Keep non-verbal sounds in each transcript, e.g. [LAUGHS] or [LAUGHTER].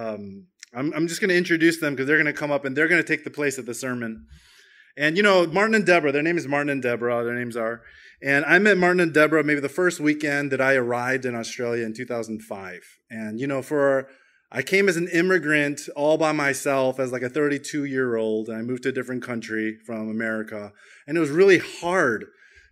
Um, I'm, I'm just going to introduce them because they're going to come up and they're going to take the place of the sermon. And you know, Martin and Deborah, their name is Martin and Deborah, their names are. And I met Martin and Deborah maybe the first weekend that I arrived in Australia in 2005. And you know, for I came as an immigrant all by myself as like a 32 year old, and I moved to a different country from America, and it was really hard.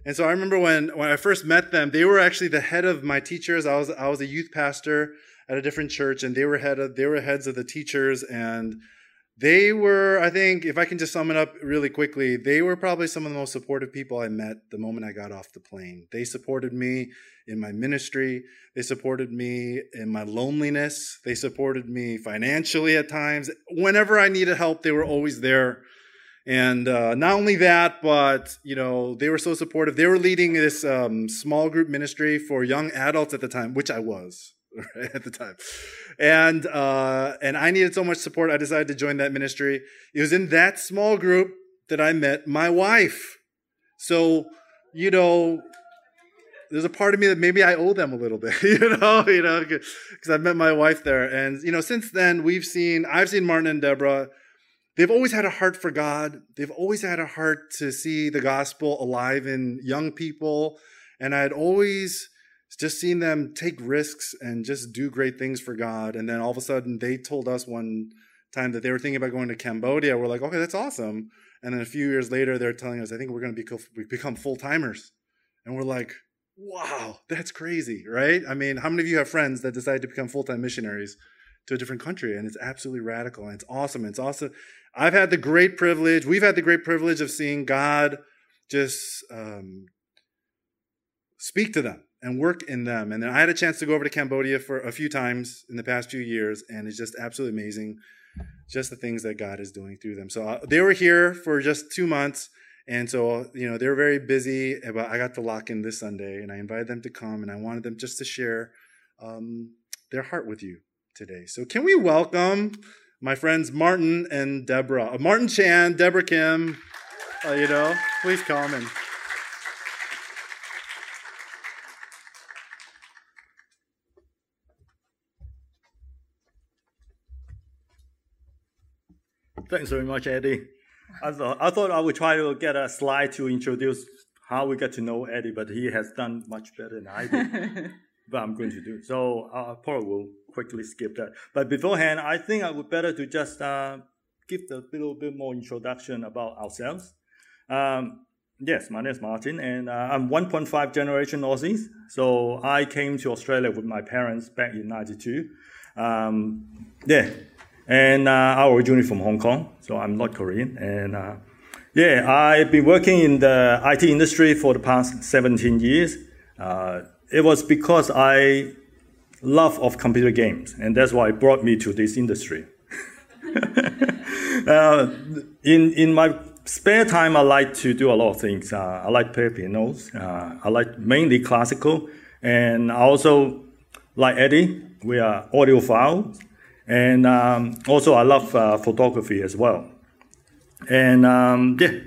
And so I remember when, when I first met them, they were actually the head of my teachers. I was I was a youth pastor at a different church, and they were head of, they were heads of the teachers, and they were, I think, if I can just sum it up really quickly, they were probably some of the most supportive people I met the moment I got off the plane. They supported me in my ministry. They supported me in my loneliness. They supported me financially at times. Whenever I needed help, they were always there. And uh, not only that, but you know, they were so supportive. They were leading this um, small group ministry for young adults at the time, which I was. [LAUGHS] at the time. And uh, and I needed so much support, I decided to join that ministry. It was in that small group that I met my wife. So, you know, there's a part of me that maybe I owe them a little bit, [LAUGHS] you know, you know, because I met my wife there, and you know, since then we've seen, I've seen Martin and Deborah. They've always had a heart for God. They've always had a heart to see the gospel alive in young people, and I'd always just seeing them take risks and just do great things for God. And then all of a sudden, they told us one time that they were thinking about going to Cambodia. We're like, okay, that's awesome. And then a few years later, they're telling us, I think we're going to be, become full timers. And we're like, wow, that's crazy, right? I mean, how many of you have friends that decide to become full time missionaries to a different country? And it's absolutely radical and it's awesome. It's awesome. I've had the great privilege, we've had the great privilege of seeing God just um, speak to them and work in them. And then I had a chance to go over to Cambodia for a few times in the past few years, and it's just absolutely amazing, just the things that God is doing through them. So uh, they were here for just two months, and so you know they were very busy. But I got to lock in this Sunday, and I invited them to come, and I wanted them just to share um, their heart with you today. So can we welcome my friends Martin and Deborah, uh, Martin Chan, Deborah Kim. Uh, you know, please come and. Thanks very much, Eddie. I thought, I thought I would try to get a slide to introduce how we get to know Eddie, but he has done much better than I did. [LAUGHS] but I'm going to do it. so. I probably will quickly skip that. But beforehand, I think I would better to just uh, give a little bit more introduction about ourselves. Um, yes, my name is Martin, and uh, I'm 1.5 generation Aussies. So I came to Australia with my parents back in '92. Um, yeah, and uh, I'm originally from Hong Kong, so I'm not Korean. And uh, yeah, I've been working in the IT industry for the past 17 years. Uh, it was because I love of computer games, and that's why it brought me to this industry. [LAUGHS] Uh, in in my spare time, I like to do a lot of things. Uh, I like play pianos. Uh, I like mainly classical, and I also like Eddie. We are audiophiles. And um, also, I love uh, photography as well. And um, yeah,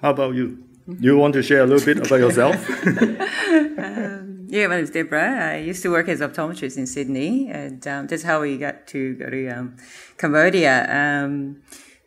how about you? You want to share a little bit about yourself? [LAUGHS] um, yeah, my name is Deborah. I used to work as optometrist in Sydney, and um, that's how we got to go to um, Cambodia. Um,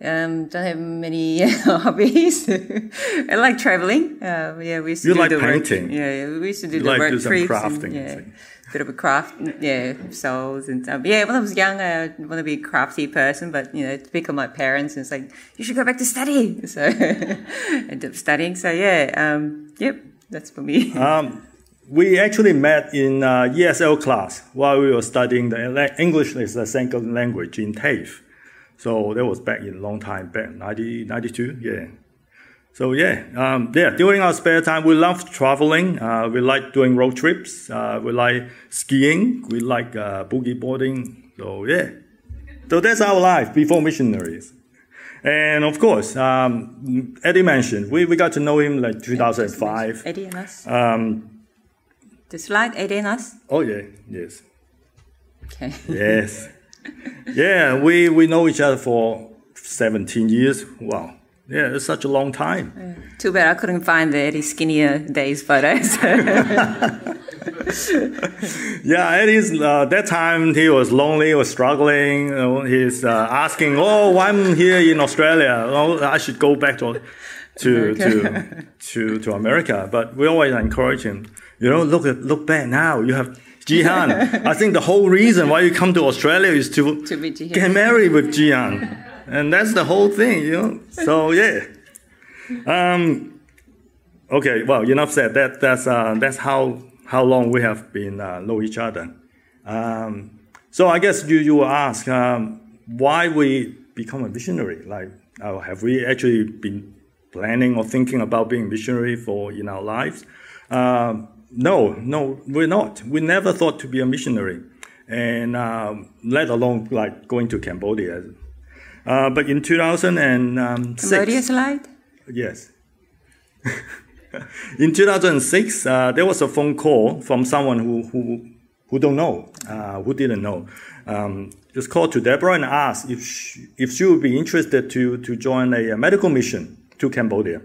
um, don't have many [LAUGHS] hobbies. I like traveling. Uh, yeah, we used to you do like the painting. Work, yeah, we used to do you the like work do some crafting. And, yeah bit of a craft, yeah, souls and stuff. Yeah, when I was young, I want to be a crafty person, but you know, to pick become my parents, and it's like you should go back to study. [LAUGHS] So [LAUGHS] end up studying. So yeah, um, yep, that's for me. [LAUGHS] Um, we actually met in uh, ESL class while we were studying the English as a second language in TAFE. So that was back in a long time back, 1992, yeah. So yeah, um, yeah. During our spare time, we love traveling. Uh, we like doing road trips. Uh, we like skiing. We like uh, boogie boarding. So yeah, so that's our life before missionaries. And of course, um, Eddie mentioned we, we got to know him like 2005. Eddie and us. Um, the slide, Eddie and us. Oh yeah, yes. Okay. yes. Yeah, we we know each other for 17 years. Wow. Yeah, it's such a long time. Too bad I couldn't find the Eddie skinnier days photos. [LAUGHS] yeah, Eddie's uh, that time he was lonely, he was struggling. You know, he's uh, asking, "Oh, I'm here in Australia. Oh, I should go back to to to, to to America." But we always encourage him. You know, look at look back now. You have Jihan. [LAUGHS] I think the whole reason why you come to Australia is to, To be get married with Jihan, and that's the whole thing. You know. So yeah. Um, okay. Well, enough said. That that's uh, that's how how long we have been uh, know each other. Um, so I guess you you will ask um, why we become a missionary. Like, uh, have we actually been planning or thinking about being missionary for in our lives? Um, no, no, we're not. We never thought to be a missionary, and um, let alone like going to Cambodia. Uh, but in 2006, Cambodia slide? Yes. [LAUGHS] In 2006, uh, there was a phone call from someone who who, who don't know, uh, who didn't know. Um, just called to Deborah and asked if she, if she would be interested to to join a, medical mission to Cambodia.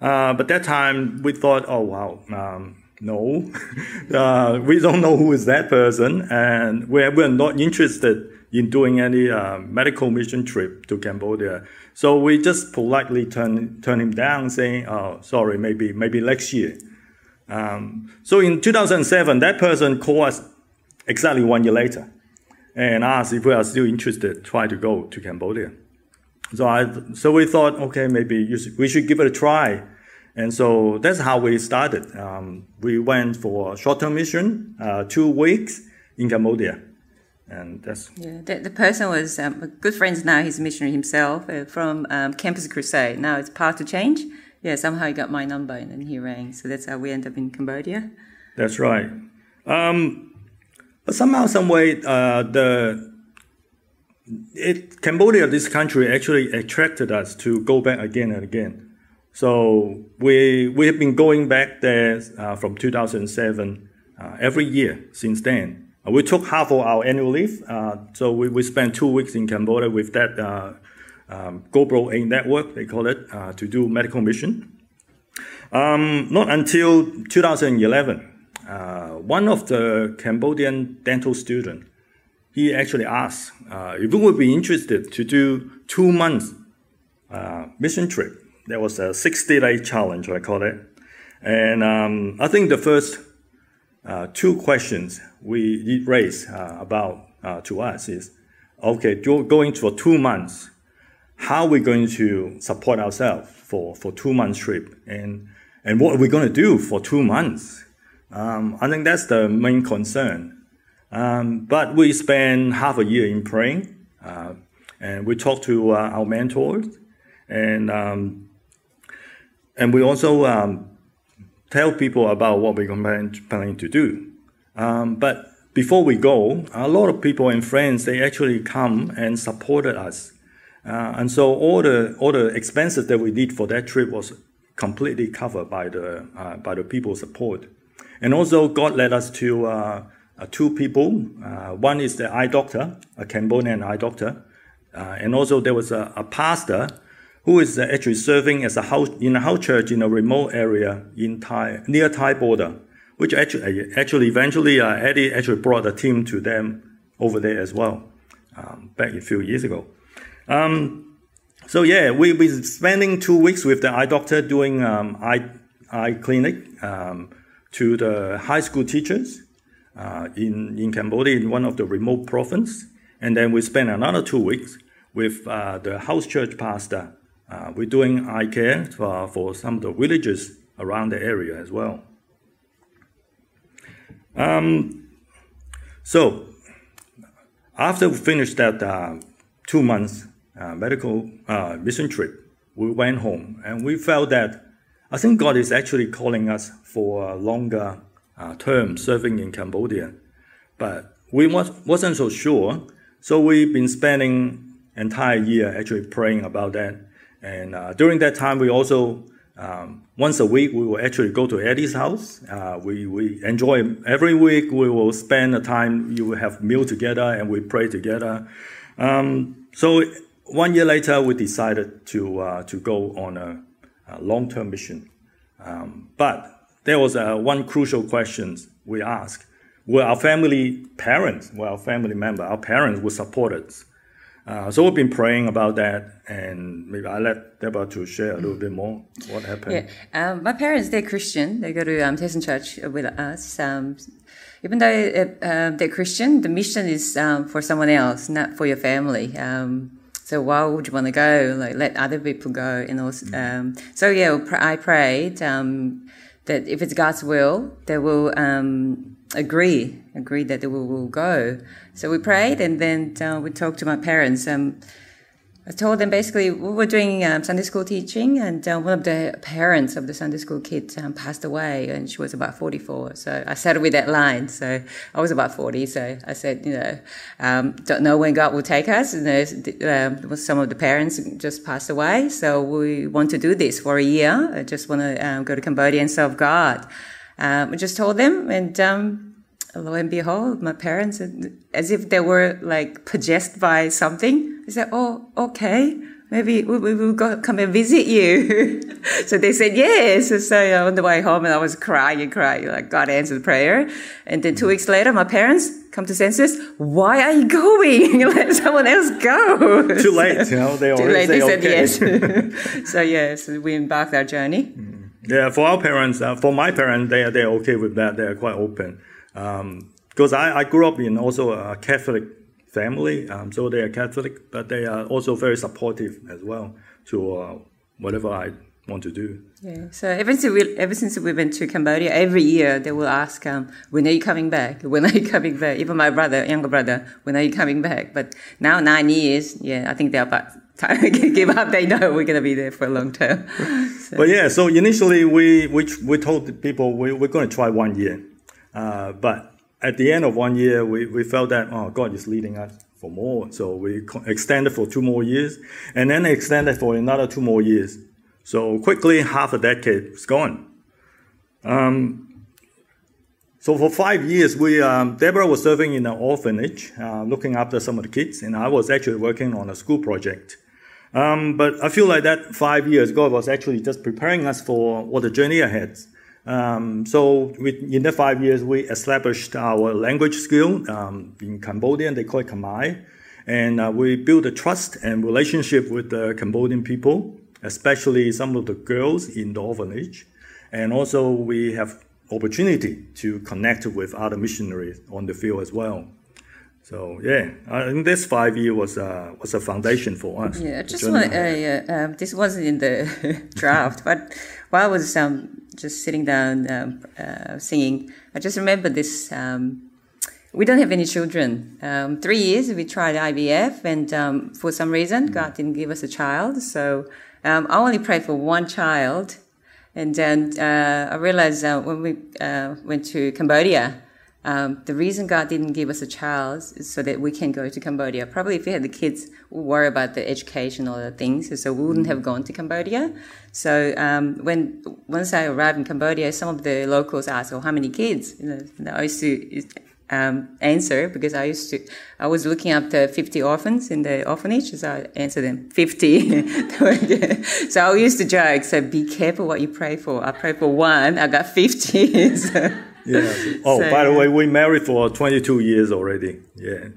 Uh, but that time we thought, oh wow, um, no, [LAUGHS] uh, we don't know who is that person, and we're, we're not interested in doing any uh, medical mission trip to Cambodia. So we just politely turn turn him down, saying, "Oh, sorry, maybe maybe next year." Um, so in 2007, that person called us exactly one year later and asked if we are still interested, try to go to Cambodia. So I so we thought, okay, maybe we should give it a try. And so that's how we started. Um, we went for a short-term mission, uh, two weeks in Cambodia and that's Yeah, the, the person was um, good friends now. He's a missionary himself uh, from um, Campus Crusade. Now it's Path to Change. Yeah, somehow he got my number and then he rang. So that's how we end up in Cambodia. That's right. Um, but somehow, some way, uh, the it Cambodia, this country, actually attracted us to go back again and again. So we we have been going back there uh, from 2007 uh, every year since then. Uh, we took half of our annual leave, uh, so we, we spent two weeks in Cambodia with that uh, um, GoPro A network, they call it, to do medical mission. Um, not until 2011, uh, one of the Cambodian dental students, he actually asked if we would be interested to do two months mission trip. That was a 60-day challenge, I call it. And um, I think the first uh, two questions we raise uh, about uh, to us is, okay, going for two months, how are we going to support ourselves for, for two months trip and, and what are we going to do for two months? Um, I think that's the main concern. Um, but we spend half a year in praying, uh, and we talk to uh, our mentors, and um, and we also um, tell people about what we're planning to do. Um, but before we go, a lot of people and friends they actually come and supported us, uh, and so all the all the expenses that we did for that trip was completely covered by the uh, by the people support, and also God led us to uh, uh two people. Uh, one is the eye doctor, a Cambodian eye doctor, uh, and also there was a, a pastor who is actually serving as a house in a house church in a remote area in Thai near Thai border, which actually actually eventually uh, Eddie actually brought a team to them over there as well, um, back a few years ago. Um, so yeah, we we spending two weeks with the eye doctor doing um, eye eye clinic um, to the high school teachers uh, in in Cambodia in one of the remote province, and then we spent another two weeks with uh, the house church pastor uh, we're doing eye care for, for some of the villages around the area as well. Um, so, after we finished that uh, two months uh, medical uh, mission trip, we went home and we felt that I think God is actually calling us for a longer uh, term serving in Cambodia. But we was, wasn't so sure, so we've been spending entire year actually praying about that and uh, during that time, we also um, once a week we will actually go to Eddie's house. Uh, we we enjoy every week. We will spend the time. You will have meal together and we pray together. Um, so one year later, we decided to uh, to go on a, a long term mission. Um, but there was uh, one crucial question we asked: Will our family parents, well, our family member, our parents will support us? Uh, so we've been praying about that, and maybe I let Deborah to share a little bit more what happened. Yeah, um, my parents they're Christian. They go to um, Tesson Church with us. Um, even though uh, they're Christian, the mission is um, for someone else, not for your family. Um, so why would you want to go? Like let other people go, and also. Um, so yeah, I prayed um, that if it's God's will, they will um, agree, agree that they will, go. So we prayed, and then uh, we talked to my parents. Um, I told them basically we were doing um, Sunday school teaching, and uh, one of the parents of the Sunday school kid um, passed away, and she was about 44. So I started with that line. So I was about 40. So I said, you know, um, don't know when God will take us. And um, some of the parents just passed away. So we want to do this for a year. I just want to um, go to Cambodia and serve God. Um, just told them, and um, lo and behold, my parents, as if they were like possessed by something, they said, "Oh, okay." Maybe we, we will go come and visit you. [LAUGHS] so they said yes. So on the way home, and I was crying and crying. Like God answered prayer. And then two weeks later, my parents come to senses. Why are you going? [LAUGHS] Let someone else go. Too [LAUGHS] late. You know, they already late, they said okay. yes. so yes, we embarked our journey. Yeah, for our parents, uh, for my parents, they are they're okay with that. They are quite open. Because I, I grew up in also a Catholic family, um, so they are Catholic, but they are also very supportive as well to uh, whatever I want to do. Yeah. So ever since we ever since we went to Cambodia, every year they will ask, um, "When are you coming back? [LAUGHS] When are you coming back?" Even my brother, younger brother, "When are you coming back?" But now nine years, yeah, I think they're about [LAUGHS] time to give up. They know we're gonna be there for a long time. [LAUGHS] So, But yeah, so initially we we, we told people we, we're going to try one year, uh, but at the end of one year we, we felt that oh God is leading us for more, so we extended for two more years, and then extended for another two more years. So quickly, half a decade is gone. Um, so for five years, we um, Deborah was serving in an orphanage, uh, looking after some of the kids, and I was actually working on a school project. Um, but I feel like that five years, God was actually just preparing us for what the journey ahead. Um, so with, in that five years, we established our language skill. Um, in Cambodian, they call it Khmer. And uh, we built a trust and relationship with the Cambodian people, especially some of the girls in the orphanage. And also we have opportunity to connect with other missionaries on the field as well. So yeah, I think this five year was uh, was a foundation for us. Yeah, just want. Uh, yeah, um, this wasn't in the [LAUGHS] draft, but while I was um, just sitting down um, uh, singing, I just remember this. Um, we don't have any children. Um, three years we tried IVF, and um, for some reason God didn't give us a child. So um, I only prayed for one child, and then uh, I realized uh, when we uh, went to Cambodia. Um, the reason God didn't give us a child is so that we can go to Cambodia. Probably if we had the kids, we worry about the education or the things, so we wouldn't have gone to Cambodia. So um, when once I arrived in Cambodia, some of the locals asked, "Oh, how many kids?" And I used to um, answer because I used to. I was looking the 50 orphans in the orphanage, so I answered them 50. [LAUGHS] so I used to joke, "So be careful what you pray for." I pray for one, I got 50. [LAUGHS] so. Yeah. Oh, So, by the way, we married for 22 years already. Yeah.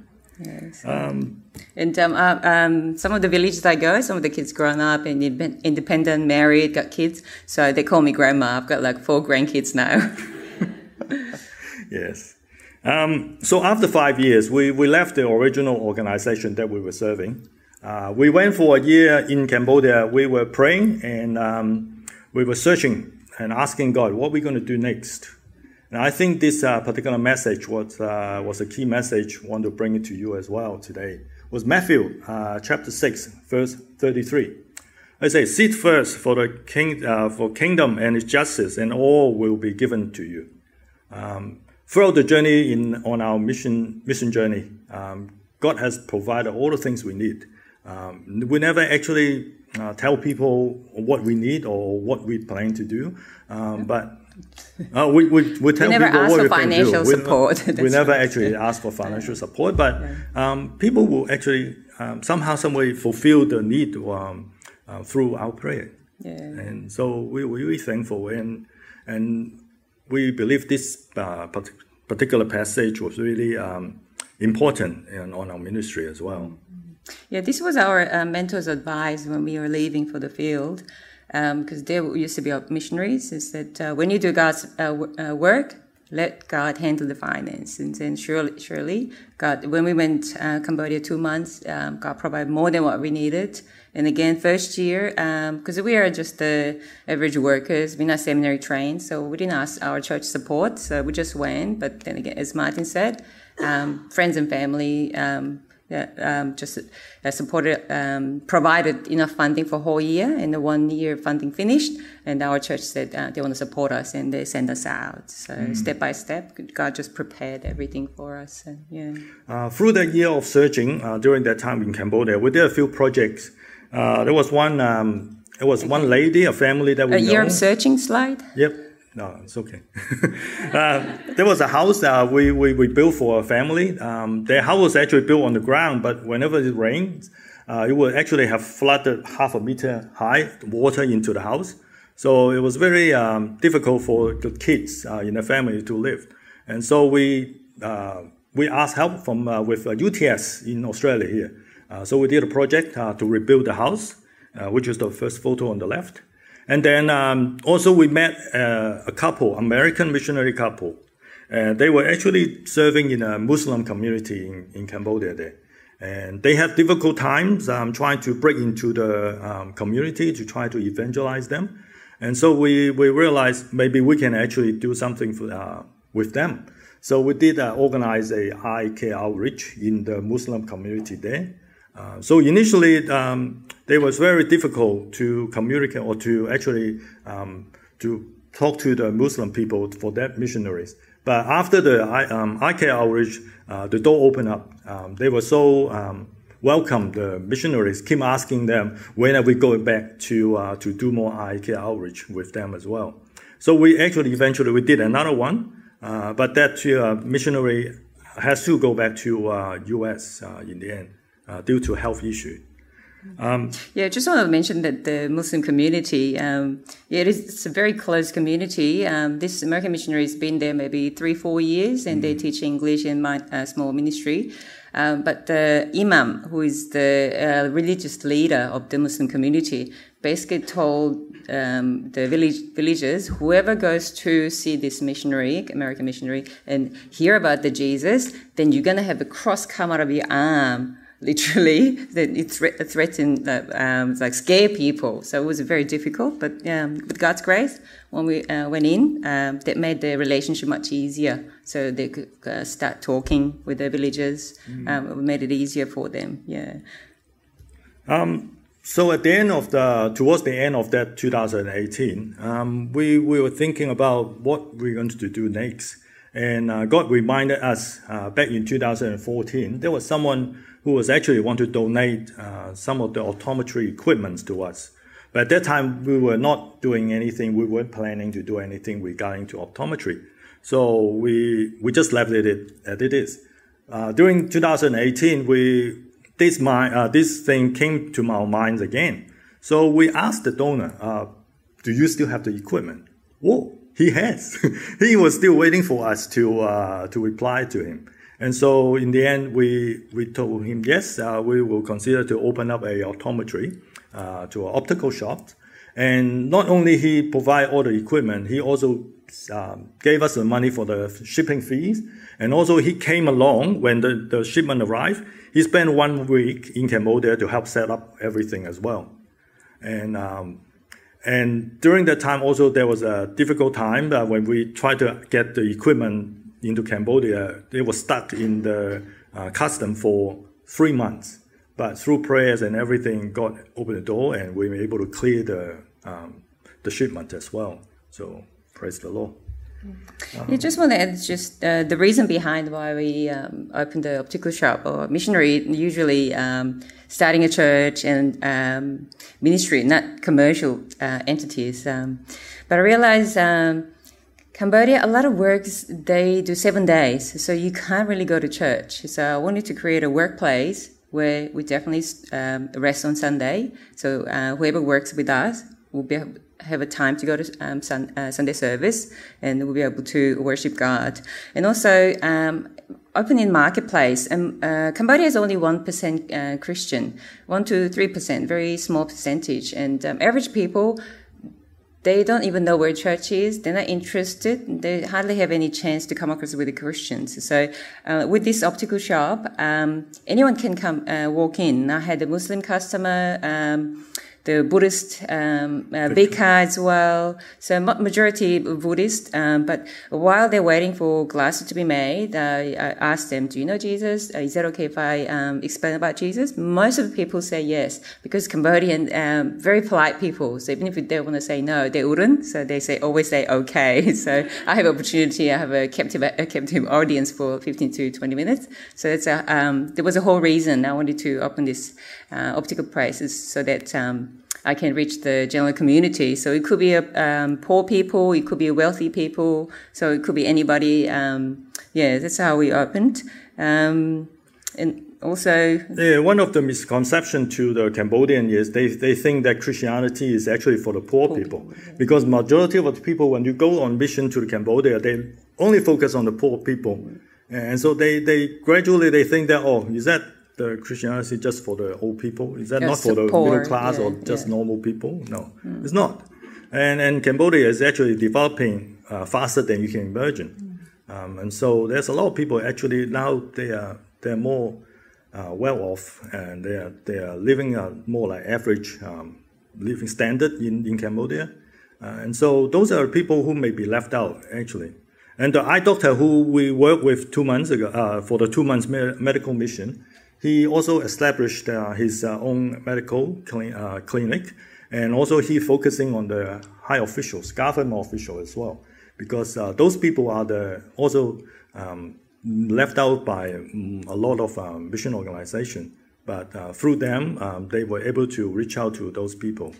Yes. Um, And um, uh, um, some of the villages I go, some of the kids grown up and independent, married, got kids. So they call me grandma. I've got like four grandkids now. [LAUGHS] yes. Um, so after five years, we, we left the original organization that we were serving. Uh, we went for a year in Cambodia. We were praying and um, we were searching and asking God, what are we going to do next? And I think this uh, particular message was, uh, was a key message I want to bring it to you as well today. was Matthew uh, chapter 6, verse 33. I say, seek first for the king, uh, for kingdom and its justice, and all will be given to you. Um, throughout the journey in on our mission mission journey, um, God has provided all the things we need. Um, we never actually uh, tell people what we need or what we plan to do, um, but uh, we, we, we tell never people ask what for we financial support. We, [LAUGHS] That's never right. actually ask for financial support, but um, people will actually um, somehow, some way fulfill the need um, uh, through our prayer. Yeah. And so we we really thankful and and we believe this uh, particular passage was really um, important in, on our ministry as well. Yeah, this was our uh, mentor's advice when we were leaving for the field, because um, they used to be our missionaries. Is that uh, when you do God's uh, w- uh, work, let God handle the finance. And then surely, surely, God, when we went uh, Cambodia two months, um, God provided more than what we needed. And again, first year, because um, we are just the average workers, we're not seminary trained, so we didn't ask our church support, so we just went. But then again, as Martin said, um, friends and family um, um, just uh, supported, um, provided enough funding for a whole year, and the one year funding finished, and our church said uh, they want to support us, and they send us out. So mm. step by step, God just prepared everything for us. And, yeah. Uh, through that year of searching uh, during that time in Cambodia, we did a few projects uh, there was one. Um, there was okay. one lady, a family that we a know. year of searching slide. Yep. No, it's okay. [LAUGHS] uh, there was a house uh, we, we, we built for a family. Um, their house was actually built on the ground, but whenever it rains, uh, it would actually have flooded half a meter high water into the house. So it was very um, difficult for the kids uh, in the family to live. And so we, uh, we asked help from uh, with UTS in Australia here. So we did a project to rebuild the house, which is the first photo on the left. And then um, also we met a couple, American missionary couple. they were actually serving in a Muslim community in, in Cambodia there. And they had difficult times um, trying to break into the um, community to try to evangelize them. And so we, we realized maybe we can actually do something for, uh, with them. So we did uh, organize a care outreach in the Muslim community there. Uh, so initially, um, it was very difficult to communicate or to actually um, to talk to the Muslim people for that missionaries. But after the um, ICARE outreach, uh, the door opened up. Um, they were so um, welcome. The missionaries keep asking them when are we going back to uh, to do more ICARE outreach with them as well. So we actually eventually we did another one, uh, but that uh, missionary has to go back to U.S. Uh, in the end uh, due to health issue. Um, yeah, just want to mention that the Muslim community, um, yeah, it is, it's a very close community. Um, this American missionary has been there maybe three, four years, and mm. they teach English in my uh, small ministry. Um, but the imam, who is the uh, religious leader of the Muslim community, basically told um, the village villagers, whoever goes to see this missionary, American missionary, and hear about the Jesus, then you're gonna have a cross come out of your arm literally [LAUGHS] that it thre- threatened um, like scare people. So it was very difficult but um, with god's grace when we uh, went in um, that made the relationship much easier. So they could uh, start talking with the villagers mm. um, it made it easier for them yeah. Um, so at the end of the towards the end of that 2018 um, we, we were thinking about what we're going to do next. And uh, god reminded us uh, back in 2014 there was someone who was actually want to donate uh, some of the optometry equipment to us. But at that time, we were not doing anything. We weren't planning to do anything regarding to optometry. So we we just left it as it is. Uh, during 2018, we this my uh, this thing came to our minds again. So we asked the donor, uh, "Do you still have the equipment?" Whoa, he has. [LAUGHS] he was still waiting for us to uh, to reply to him. And so in the end, we, we told him, yes, uh, we will consider to open up a optometry uh, to an optical shop. And not only he provide all the equipment, he also um, gave us the money for the shipping fees. And also he came along when the, the shipment arrived. He spent one week in Cambodia to help set up everything as well. And um, and during that time also there was a difficult time uh, when we tried to get the equipment into Cambodia, they were stuck in the uh, custom for three months. But through prayers and everything, God opened the door, and we were able to clear the um, the shipment as well. So praise the Lord. Um, just want to add just uh, the reason behind why we um, opened the optical shop or missionary. Usually, um, starting a church and um, ministry, not commercial uh, entities. Um, but I realized um, Cambodia, a lot of works, they do seven days, so you can't really go to church. So I wanted to create a workplace where we definitely um, rest on Sunday. So uh, whoever works with us will be have a time to go to um, sun, uh, Sunday service and we'll be able to worship God. And also, um, open in marketplace. And uh, Cambodia is only 1% uh, Christian, 1 to 3%, very small percentage. And um, average people, they don't even know where church is. They're not interested. They hardly have any chance to come across with the Christians. So, uh, with this optical shop, um, anyone can come uh, walk in. I had a Muslim customer. Um, the Buddhist um, uh, Bika as well. So majority Buddhist. Um, but while they're waiting for glasses to be made, uh, I asked them, "Do you know Jesus? Uh, is that okay if I um, explain about Jesus?" Most of the people say yes because Cambodian um, very polite people. So even if they want to say no, they wouldn't. So they say always say okay. [LAUGHS] so I have opportunity. I have a captive a captive audience for 15 to 20 minutes. So it's a um, there was a whole reason I wanted to open this uh, optical prices so that um, I can reach the general community. So it could be a, um, poor people, it could be wealthy people, so it could be anybody. Um, yeah, that's how we opened. Um, and also, yeah, one of the misconceptions to the Cambodian is they, they think that Christianity is actually for the poor, poor people, people because majority of the people when you go on mission to Cambodia, they only focus on the poor people, and so they, they gradually they think that oh is that the Christianity just for the old people? Is that not for the middle class yeah, or just yeah. normal people? No, mm. it's not. And, and Cambodia is actually developing uh, faster than you can imagine. Mm. Um, and so there's a lot of people actually now they are they're more uh, well off and they are they are living a more like average um, living standard in, in Cambodia. Uh, and so those are people who may be left out actually. And the eye doctor who we worked with two months ago uh, for the two months me- medical mission, he also established uh, his uh, own medical cli- uh, clinic, and also he focusing on the high officials, government officials as well, because those people are the also um, left out by um, a lot of um, mission organization. But uh, through them, um, they were able to reach out to those people.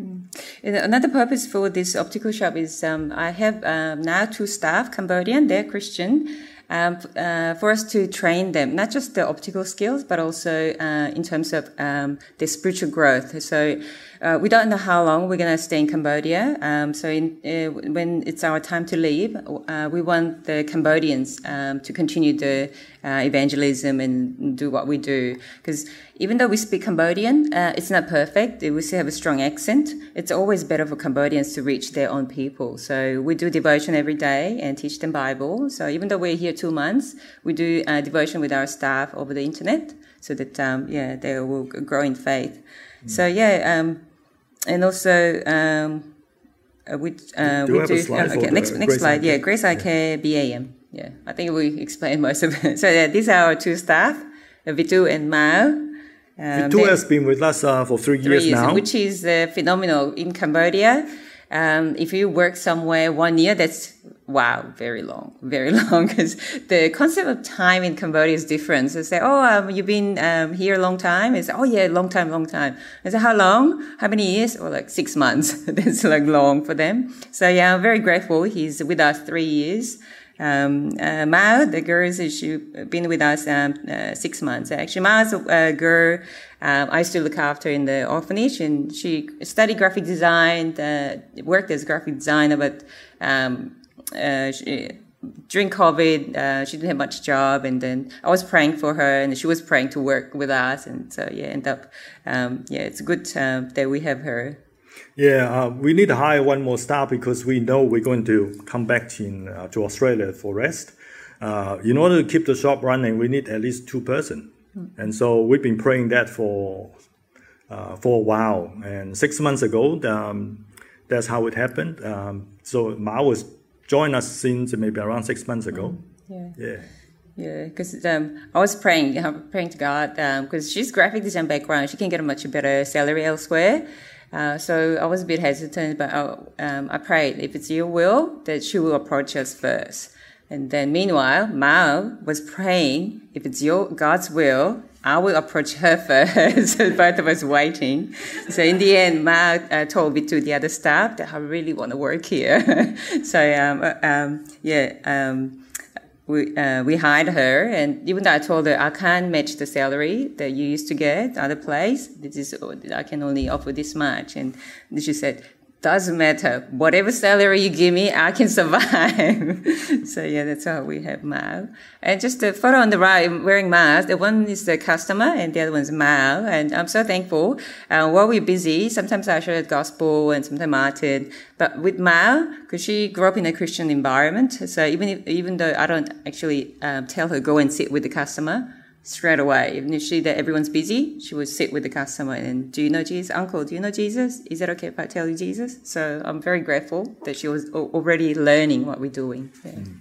Mm. Another purpose for this optical shop is um, I have now two staff, Cambodian, they're Christian, um, uh, for us to train them, not just the optical skills, but also uh, in terms of um, their spiritual growth. So uh, we don't know how long we're going to stay in Cambodia. Um, so in, uh, when it's our time to leave, uh, we want the Cambodians um, to continue the uh, evangelism and do what we do. Because even though we speak Cambodian, uh, it's not perfect. We still have a strong accent. It's always better for Cambodians to reach their own people. So we do devotion every day and teach them Bible. So even though we're here two months, we do uh, devotion with our staff over the internet so that um, yeah they will grow in faith. Mm. So yeah, um, and also um, uh, we uh, do we do. okay, next next slide. Yeah, Grace I Care BAM. Yeah, I think we explained [LAUGHS] most of it. So yeah, these are our two staff, uh, Vitu and Mao. Um, Vitu has been with us uh, for three, three years, years, now, which is uh, phenomenal in Cambodia. Um, if you work somewhere one year, that's wow, very long, very [LAUGHS] long. Because the concept of time in Cambodia is different. So say, oh, um, you've been um, here a long time. It's oh yeah, long time, long time. I say, how long? How many years? Or like six months. [LAUGHS] that's like long for them. So yeah, I'm very grateful. He's with us three years. Um, uh, Mao, the girl, she's been with us um, uh, six months. Actually, Mao's a girl um, I used to look after in the orphanage, and she studied graphic design, uh, worked as a graphic designer, but um, uh, she, during COVID, uh, she didn't have much job, and then I was praying for her, and she was praying to work with us, and so yeah, end up, um, yeah, it's good uh, that we have her. Yeah, uh, we need to hire one more staff because we know we're going to come back in, uh, to Australia for rest. Uh, in order to keep the shop running, we need at least two person, mm. and so we've been praying that for uh, for a while. And six months ago, um, that's how it happened. Um, so Mao was joined us since maybe around six months ago. Mm. Yeah. Yeah. Yeah, because um, I was praying, praying to God because um, she's graphic design background. She can get a much better salary elsewhere. Uh, so I was a bit hesitant, but I, um, I prayed, if it's your will, that she will approach us first. And then meanwhile, Mao was praying, if it's your God's will, I will approach her [LAUGHS] first. so both of us waiting. So in the end, Mao uh, told me to the other staff that I really want to work here. [LAUGHS] so um, uh, um, yeah, um, we, uh, we hired her, and even though I told her I can't match the salary that you used to get other place, this is I can only offer this much, and she said, doesn't matter. Whatever salary you give me, I can [LAUGHS] survive. so yeah, that's how we have Mao. And just the photo on the right, wearing mask. The one is the customer, and the other one's Mao. And I'm so thankful. Uh, while we're busy, sometimes I share the gospel, and sometimes Martin. But with Mao, because she grew up in a Christian environment, so even if, even though I don't actually um, tell her go and sit with the customer, straight away. Initially, that everyone's busy, she would sit with the customer and do you know Jesus, Uncle? Do you know Jesus? Is that okay if I tell you Jesus? So I'm very grateful that she was already learning what we're doing. Yeah. Mm.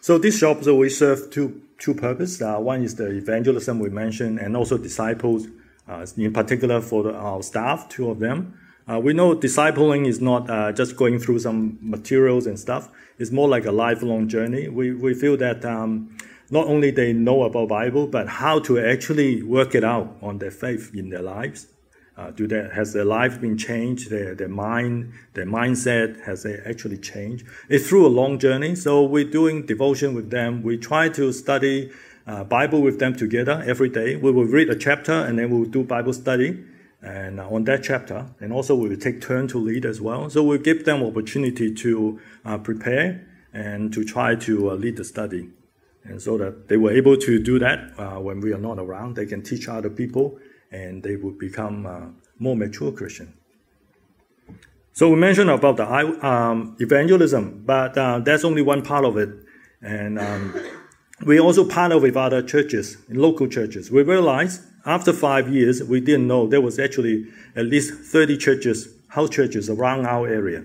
So this shop, so we serve two two purposes. Uh, one is the evangelism we mentioned, and also disciples, uh, in particular for the, our staff, two of them. Uh, we know discipling is not uh, just going through some materials and stuff. It's more like a lifelong journey. We, we feel that um, not only they know about Bible, but how to actually work it out on their faith in their lives. Uh, do they, has their life been changed? Their, their mind, their mindset has they actually changed? It's through a long journey. So we're doing devotion with them. We try to study uh, Bible with them together every day. We will read a chapter and then we'll do Bible study and uh, on that chapter. And also we will take turn to lead as well. So we'll give them opportunity to uh, prepare and to try to uh, lead the study. And so that they were able to do that uh, when we are not around, they can teach other people and they would become uh, more mature Christian. So we mentioned about the um, evangelism, but uh, that's only one part of it. And um, we also partner with other churches, local churches. We realized after five years, we didn't know there was actually at least 30 churches, house churches around our area.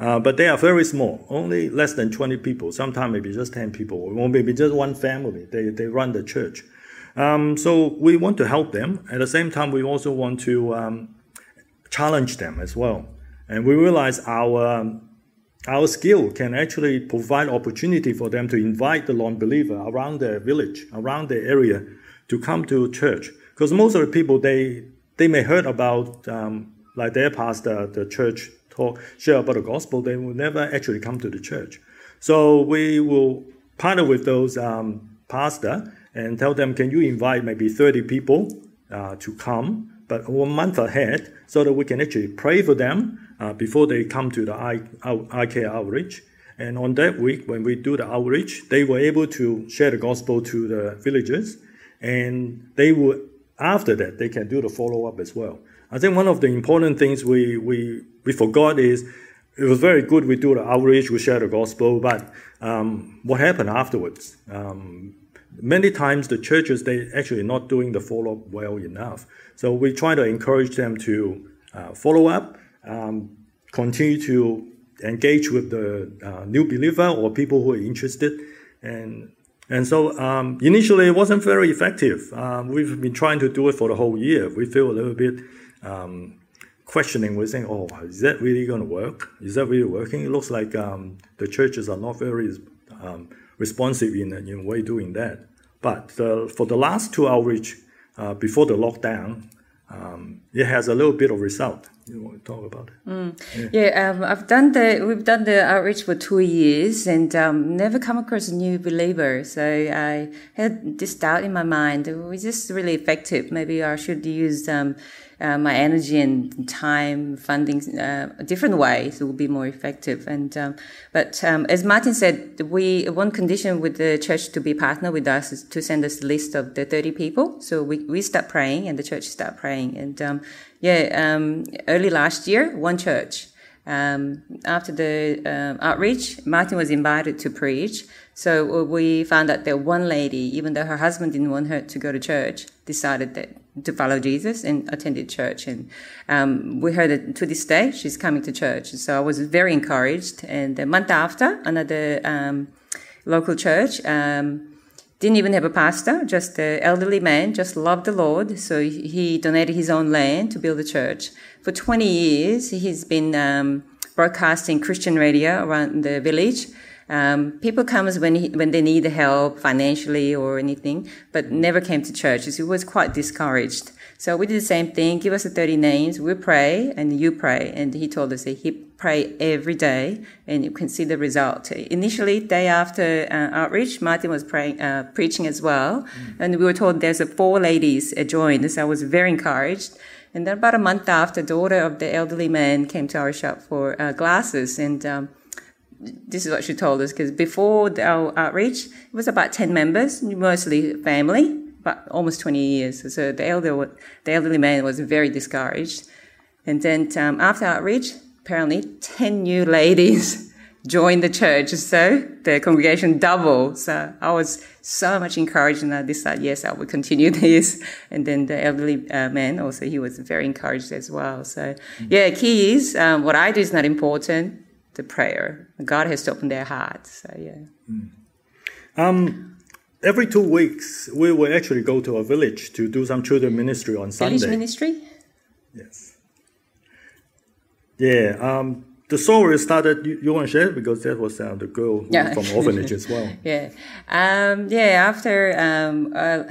Uh, but they are very small, only less than 20 people, sometimes maybe just 10 people, or maybe just one family. They, they run the church. Um, so we want to help them. At the same time, we also want to um, challenge them as well. And we realize our, um, our skill can actually provide opportunity for them to invite the non-believer around their village, around their area, to come to church. Because most of the people, they, they may heard about, um, like their pastor, the church talk, share about the gospel, they will never actually come to the church. So we will partner with those um, pastor and tell them, can you invite maybe 30 people uh, to come, but one month ahead, so that we can actually pray for them uh, before they come to the I, ICARE outreach. And on that week, when we do the outreach, they were able to share the gospel to the villagers, and they will after that they can do the follow up as well. I think one of the important things we, we, we forgot is it was very good we do the outreach, we share the gospel, but um, what happened afterwards? Um, many times the churches, they actually not doing the follow-up well enough. So we try to encourage them to uh, follow up, um, continue to engage with the uh, new believer or people who are interested, and and so um, initially it wasn't very effective. Um, we've been trying to do it for the whole year. We feel a little bit um, questioning. We're saying, "Oh, is that really going to work? Is that really working?" It looks like um, the churches are not very um, responsive in in way doing that. But uh, for the last two outreach uh, before the lockdown, um, it has a little bit of result. You want to talk about it? Mm. Yeah, yeah um, I've done the we've done the outreach for two years and um, never come across a new believer. So I had this doubt in my mind: was this really effective? Maybe I should use um, uh, my energy and time funding uh, different ways will be more effective. And um, but um, as martin said we one condition with the church to be partner with us is to send us a list of the 30 people. So we, we start praying and the church start praying. And um, yeah um, early last year one church um, after the um, outreach, Martin was invited to preach. So we found out that one lady, even though her husband didn't want her to go to church, decided that to follow Jesus and attended church. And um, we heard that to this day she's coming to church. So I was very encouraged. And a month after, another um, local church um, didn't even have a pastor, just an elderly man, just loved the Lord. So he donated his own land to build a church. For 20 years, he's been um, broadcasting Christian radio around the village. Um, people comes when he, when they need help financially or anything, but never came to church. He was quite discouraged. So we did the same thing. Give us the 30 names. We pray and you pray. And he told us that he pray every day, and you can see the result. Initially, day after uh, outreach, Martin was praying, uh, preaching as well, mm. and we were told there's a four ladies joined, so I was very encouraged. And then about a month after, daughter of the elderly man came to our shop for uh, glasses, and um, this is what she told us because before our outreach, it was about 10 members, mostly family, but almost 20 years. So the, elder, the elderly man was very discouraged. And then um, after outreach, apparently 10 new [LAUGHS] ladies joined the church. So the congregation doubled. So I was so much encouraged and I decided, yes, I will continue [LAUGHS] this. And then the elderly uh, man also, he was very encouraged as well. So yeah, key is um, what I do is not important the prayer. God has to open their hearts. So, yeah. Mm. Um, every two weeks, we will actually go to a village to do some children ministry on Sunday. Village ministry? Yes. Yeah. Um, the story started, you, you want to share? Because that was uh, the girl yeah. from orphanage as well. [LAUGHS] Yeah. Um, yeah, after. Um, uh,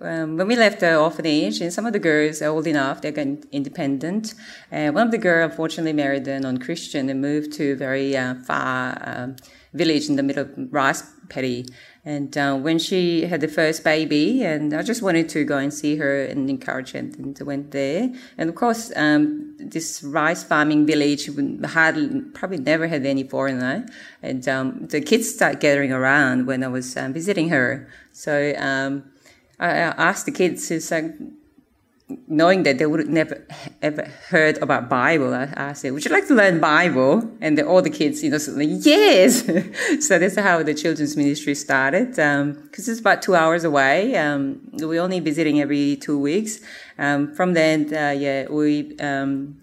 um, when we left the orphanage, and some of the girls are old enough, they're getting independent. And one of the girls unfortunately married a non-Christian and moved to a very uh, far um, village in the middle of rice paddy. And uh, when she had the first baby, and I just wanted to go and see her and encourage her, and went there. And of course, um, this rice farming village hardly, probably never had any foreigner. And um, the kids started gathering around when I was um, visiting her. So um, I asked the kids, it's like, knowing that they would never ever heard about Bible, I asked them, would you like to learn Bible? And the, all the kids, you know, said, yes. [LAUGHS] so that's how the children's ministry started. Because um, it's about two hours away. Um, we're only visiting every two weeks. Um, from then, uh, yeah, we um,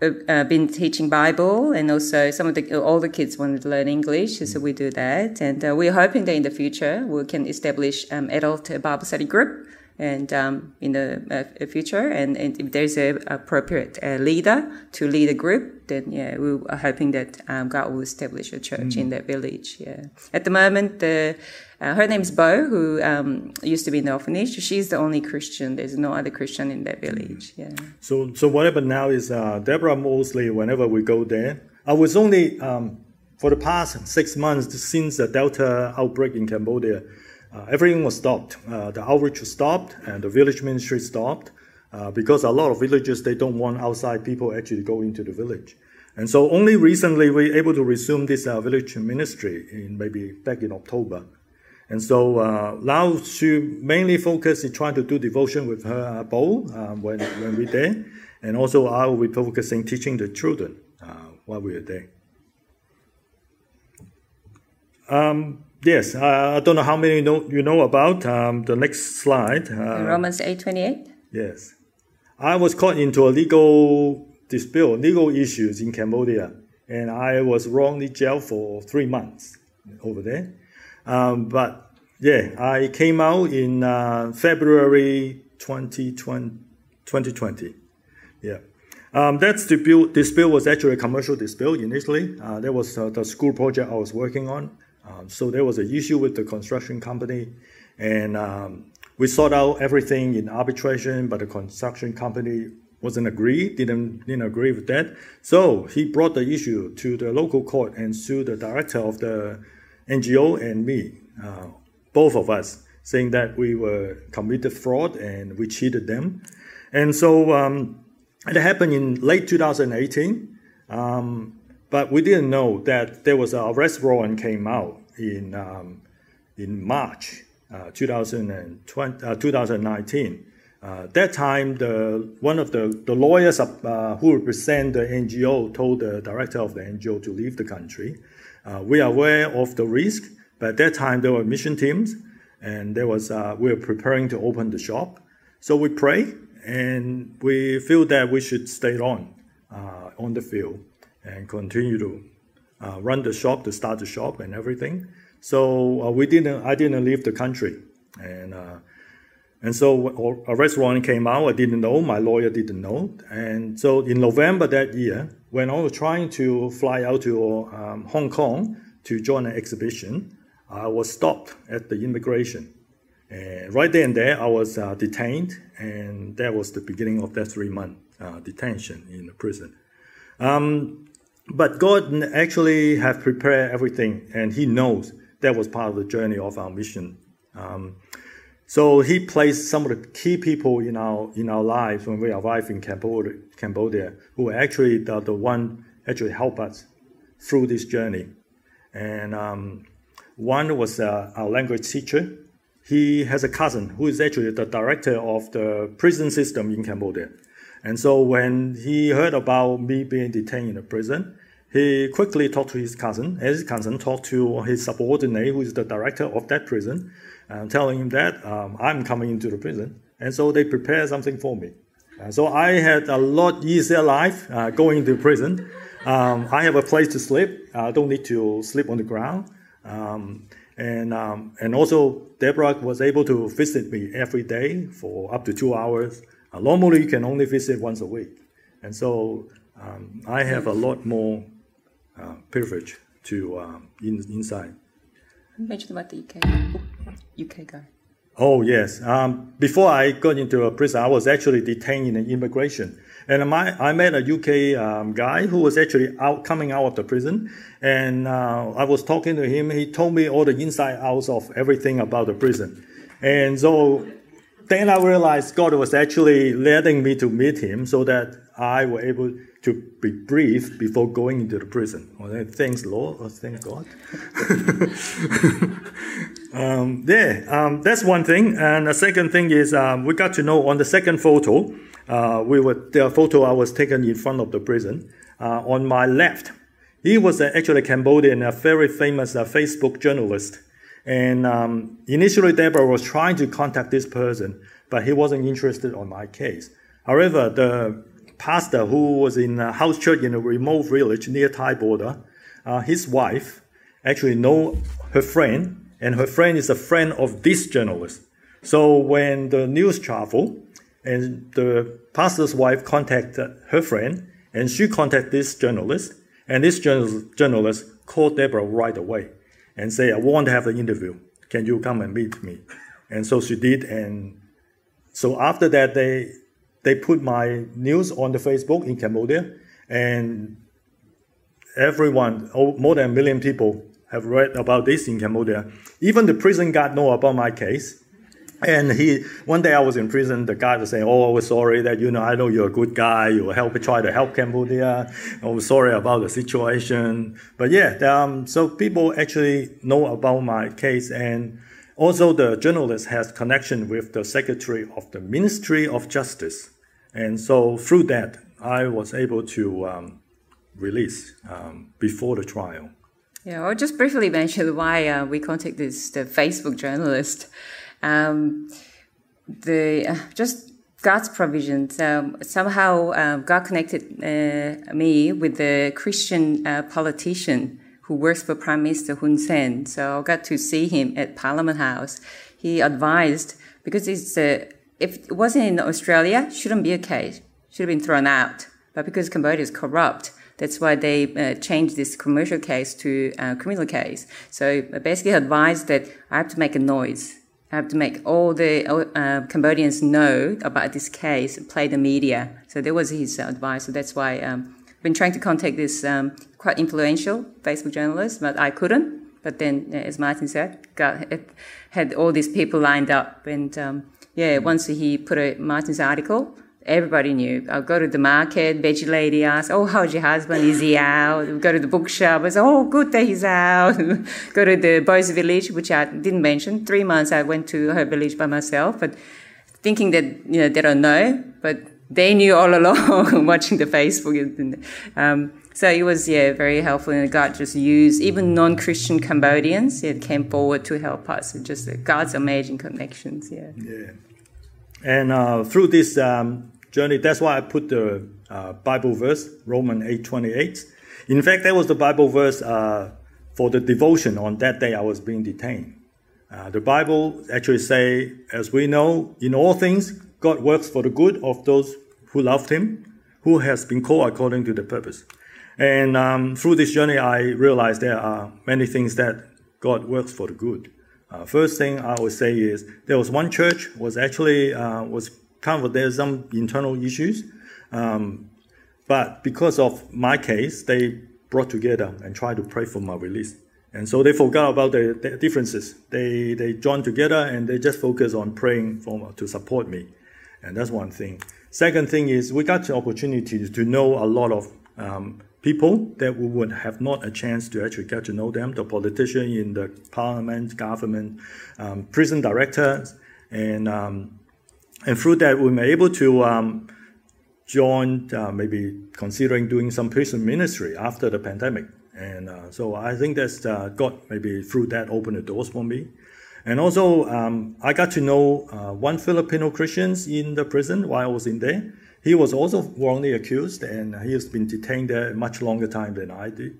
uh, been teaching Bible, and also some of the older kids wanted to learn English, so we do that. And uh, we're hoping that in the future we can establish um, adult Bible study group and um, in the uh, future. And, and, if there's a appropriate uh, leader to lead a group, then yeah, we are hoping that um, God will establish a church mm. in that village. Yeah. At the moment, the uh, her name's Bo, who um, used to be in the orphanage. She's the only Christian. There's no other Christian in that village. Yeah. So, so what happened now is uh, Deborah mostly, whenever we go there, I was only um, for the past six months since the Delta outbreak in Cambodia. Uh, everything was stopped. Uh, the outreach was stopped, and the village ministry stopped uh, because a lot of villages they don't want outside people actually go into the village. And so only recently we were able to resume this uh, village ministry in maybe back in October. And so uh, now she mainly focus in trying to do devotion with her uh, Bo uh, when, when we're there. And also I will be focusing teaching the children uh, while we are there. Um, yes, I don't know how many know, you know about um, the next slide. Uh, Romans 8.28? Yes. I was caught into a legal dispute, legal issues in Cambodia. And I was wrongly jailed for three months over there. Um, but yeah, I came out in uh, February 2020. 2020. Yeah. Um, that dispute, dispute was actually a commercial dispute initially. Uh, that was uh, the school project I was working on. Um, so there was an issue with the construction company, and um, we sought out everything in arbitration, but the construction company wasn't agree, didn't, didn't agree with that. So he brought the issue to the local court and sued the director of the NGO and me, uh, both of us, saying that we were committed fraud and we cheated them. And so um, it happened in late 2018, um, but we didn't know that there was an arrest warrant came out in, um, in March uh, 2020, uh, 2019. Uh, that time, the, one of the, the lawyers uh, who represent the NGO told the director of the NGO to leave the country. Uh, we are aware of the risk, but at that time there were mission teams, and there was uh, we were preparing to open the shop. So we pray, and we feel that we should stay on uh, on the field and continue to uh, run the shop, to start the shop, and everything. So uh, we didn't. I didn't leave the country, and uh, and so a restaurant came out. I didn't know. My lawyer didn't know. And so in November that year, when I was trying to fly out to um, Hong Kong to join an exhibition, I was stopped at the immigration. And right then and there, I was uh, detained, and that was the beginning of that three month uh, detention in the prison. Um, but God actually have prepared everything, and He knows that was part of the journey of our mission. Um, so He placed some of the key people in our in our lives when we arrived in Cambodia, Cambodia who actually the, the one actually help us through this journey. And um, one was uh, our language teacher. He has a cousin who is actually the director of the prison system in Cambodia. And so when he heard about me being detained in a prison, he quickly talked to his cousin. and His cousin talked to his subordinate, who is the director of that prison, and telling him that um, I'm coming into the prison. And so they prepared something for me. Uh, so I had a lot easier life uh, going to prison. Um, I have a place to sleep. I don't need to sleep on the ground. Um, and, um, and also, Deborah was able to visit me every day for up to two hours. Uh, normally, you can only visit once a week. And so um, I have a lot more uh, privilege to um, in, inside. Mention about the UK, UK guy. Oh yes. Um, before I got into a prison, I was actually detained in immigration, and my, I met a UK um, guy who was actually out coming out of the prison, and uh, I was talking to him. He told me all the inside outs of everything about the prison, and so then I realized God was actually letting me to meet him so that I were able to be brief before going into the prison. Well, thanks Lord, or thank God. [LAUGHS] um, yeah, um, that's one thing. And the second thing is um, we got to know on the second photo, uh, we were the photo I was taken in front of the prison. Uh, on my left, he was uh, actually a Cambodian, a very famous uh, Facebook journalist. And um, initially, Deborah was trying to contact this person, but he wasn't interested on my case. However, the pastor who was in a house church in a remote village near Thai border, uh, his wife actually know her friend, and her friend is a friend of this journalist. So when the news traveled, and the pastor's wife contacted her friend, and she contacted this journalist, and this journalist called Deborah right away and say, I want to have an interview. Can you come and meet me? And so she did, and so after that, they they put my news on the Facebook in Cambodia, and everyone, oh, more than a million people, have read about this in Cambodia. Even the prison guard know about my case. And he, one day I was in prison, the guy was saying, "Oh, we're sorry that you know I know you're a good guy. You help try to help Cambodia. Oh, sorry about the situation." But yeah, um, so people actually know about my case, and also, the journalist has connection with the Secretary of the Ministry of Justice. And so through that, I was able to um, release um, before the trial. Yeah, I'll just briefly mention why uh, we contacted this, the Facebook journalist. Um, the uh, just God's provisions. Um, somehow, uh, God connected uh, me with the Christian uh, politician who works for Prime Minister Hun Sen. So I got to see him at Parliament House. He advised because it's uh, if it wasn't in Australia, shouldn't be a case, should have been thrown out. But because Cambodia is corrupt, that's why they uh, changed this commercial case to a criminal case. So basically advised that I have to make a noise. I have to make all the uh, Cambodians know about this case, play the media. So that was his advice. So that's why um, been trying to contact this um, quite influential Facebook journalist, but I couldn't. But then, as Martin said, got had all these people lined up, and um, yeah, once he put a Martin's article, everybody knew. I'll go to the market, veggie lady asks, "Oh, how's your husband? Is he out?" Go to the bookshop, I say, "Oh, good that he's out." [LAUGHS] go to the boys' village, which I didn't mention. Three months I went to her village by myself, but thinking that you know they don't know, but they knew all along [LAUGHS] watching the Facebook. Um, so it was, yeah, very helpful. And God just used even non Christian Cambodians, yeah, came forward to help us. It just God's amazing connections, yeah. Yeah. And uh, through this um, journey, that's why I put the uh, Bible verse, Romans 8 28. In fact, that was the Bible verse uh, for the devotion on that day I was being detained. Uh, the Bible actually say, as we know, in all things, God works for the good of those who loved him, who has been called according to the purpose. And um, through this journey, I realized there are many things that God works for the good. Uh, first thing I would say is there was one church was actually uh, was kind of there's some internal issues. Um, but because of my case, they brought together and tried to pray for my release. And so they forgot about the, the differences. They they joined together and they just focus on praying for to support me, and that's one thing. Second thing is we got the opportunity to know a lot of um, people that we would have not a chance to actually get to know them. The politician in the parliament, government, um, prison directors, and um, and through that we were able to um, join uh, maybe considering doing some prison ministry after the pandemic. And uh, so I think that's uh, got maybe through that opened the doors for me. And also, um, I got to know uh, one Filipino Christian in the prison while I was in there. He was also wrongly accused, and he has been detained there a much longer time than I did.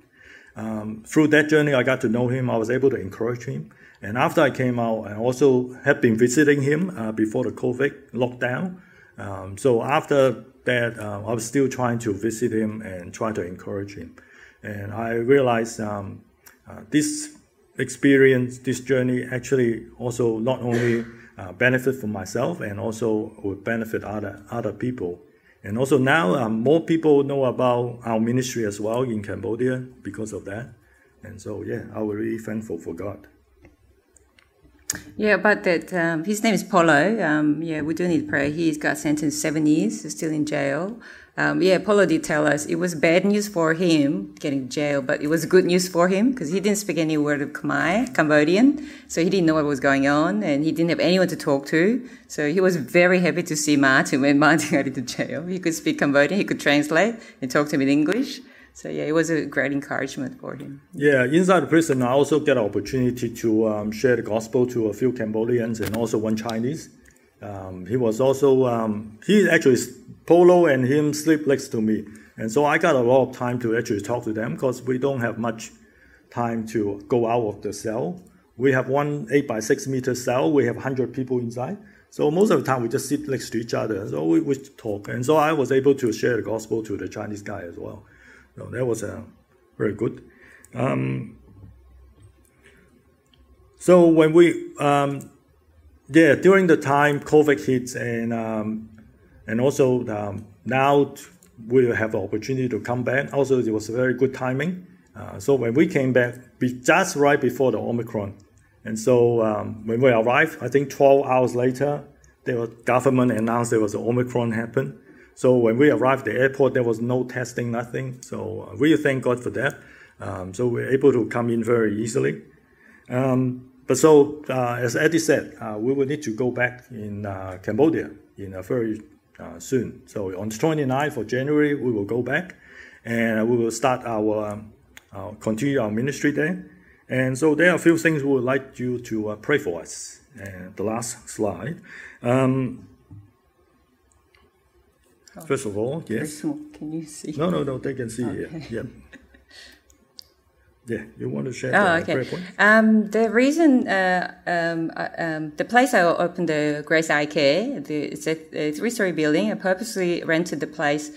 Um, through that journey, I got to know him. I was able to encourage him. And after I came out, I also have been visiting him uh, before the COVID lockdown. Um, so after that, uh, I was still trying to visit him and try to encourage him. And I realized um, uh, this experience, this journey actually also not only uh, benefit for myself and also would benefit other other people. And also now um, more people know about our ministry as well in Cambodia because of that. And so yeah, I was really thankful for God. Yeah, but that um, his name is Polo. Um, yeah, we do need prayer. He's got sentenced seven years, he's still in jail. Um, yeah, Polo did tell us it was bad news for him getting jail, but it was good news for him because he didn't speak any word of Khmer, Cambodian, so he didn't know what was going on and he didn't have anyone to talk to. So he was very happy to see Martin when [LAUGHS] Martin got into jail. He could speak Cambodian, he could translate and talk to him in English. So yeah, it was a great encouragement for him. Yeah, inside the prison, I also get an opportunity to um, share the gospel to a few Cambodians and also one Chinese. Um, he was also um, he actually Polo and him sleep next to me, and so I got a lot of time to actually talk to them because we don't have much time to go out of the cell. We have one eight by six meter cell. We have hundred people inside, so most of the time we just sit next to each other. So we, we talk, and so I was able to share the gospel to the Chinese guy as well. So that was uh, very good. Um, so when we um, yeah, during the time COVID hits and um, and also um, now we have the opportunity to come back. Also, it was very good timing. Uh, so when we came back, we just right before the Omicron, and so um, when we arrived, I think 12 hours later, the government announced there was an Omicron happen. So when we arrived at the airport, there was no testing, nothing. So uh, we thank God for that. Um, so we are able to come in very easily. Um, but so, uh, as Eddie said, uh, we will need to go back in uh, Cambodia in a very uh, soon. So on the 29th of January, we will go back, and we will start our um, continue our ministry there. And so there are a few things we would like you to uh, pray for us. And the last slide. Um, first of all, yes. Can you see? No, no, no. They can see okay. it. Yeah. Yeah, you want to share oh, okay. Um, the reason, uh, um, uh, um, the place I opened the Grace ICARE, the, it's a, a three-story building. I purposely rented the place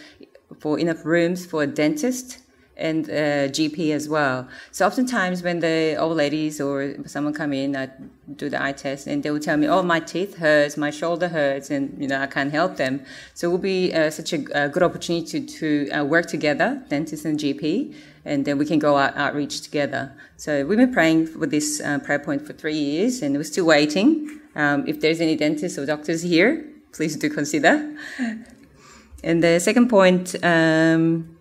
for enough rooms for a dentist and a GP as well. So oftentimes when the old ladies or someone come in, I do the eye test and they will tell me, oh, my teeth hurts, my shoulder hurts, and, you know, I can't help them. So it will be uh, such a, a, good opportunity to, to uh, work together, dentist and GP, and then we can go out outreach together. So we've been praying for this uh, prayer point for three years, and we're still waiting. Um, if there's any dentists or doctors here, please do consider. [LAUGHS] And the second point um,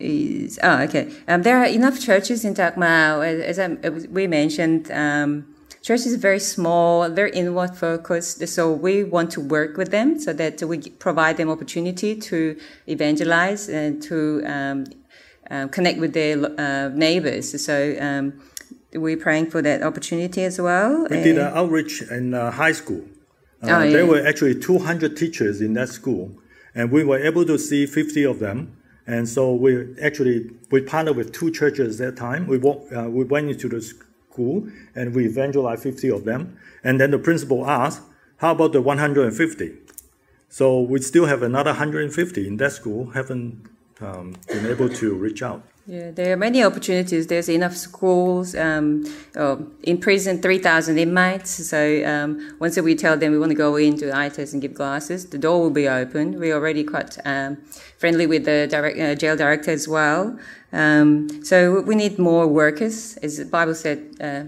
is oh okay. Um, there are enough churches in Tak Mau, as, as we mentioned. Um, church is very small, very inward focused. So we want to work with them so that we provide them opportunity to evangelize and to um, uh, connect with their uh, neighbors. So um, we're praying for that opportunity as well. We did an outreach in uh, high school. Uh, oh, yeah. There were actually 200 teachers in that school, and we were able to see 50 of them. And so we actually we partnered with two churches at that time. We walk, uh, we went into the school and we evangelized 50 of them. And then the principal asked, "How about the 150?" So we still have another 150 in that school haven't um, been able to reach out. Yeah, there are many opportunities. There's enough schools. Um, oh, in prison, 3,000 inmates. So um, once we tell them we want to go into test and give glasses, the door will be open. We're already quite um, friendly with the direct, uh, jail director as well. Um, so we need more workers. As the Bible said, uh,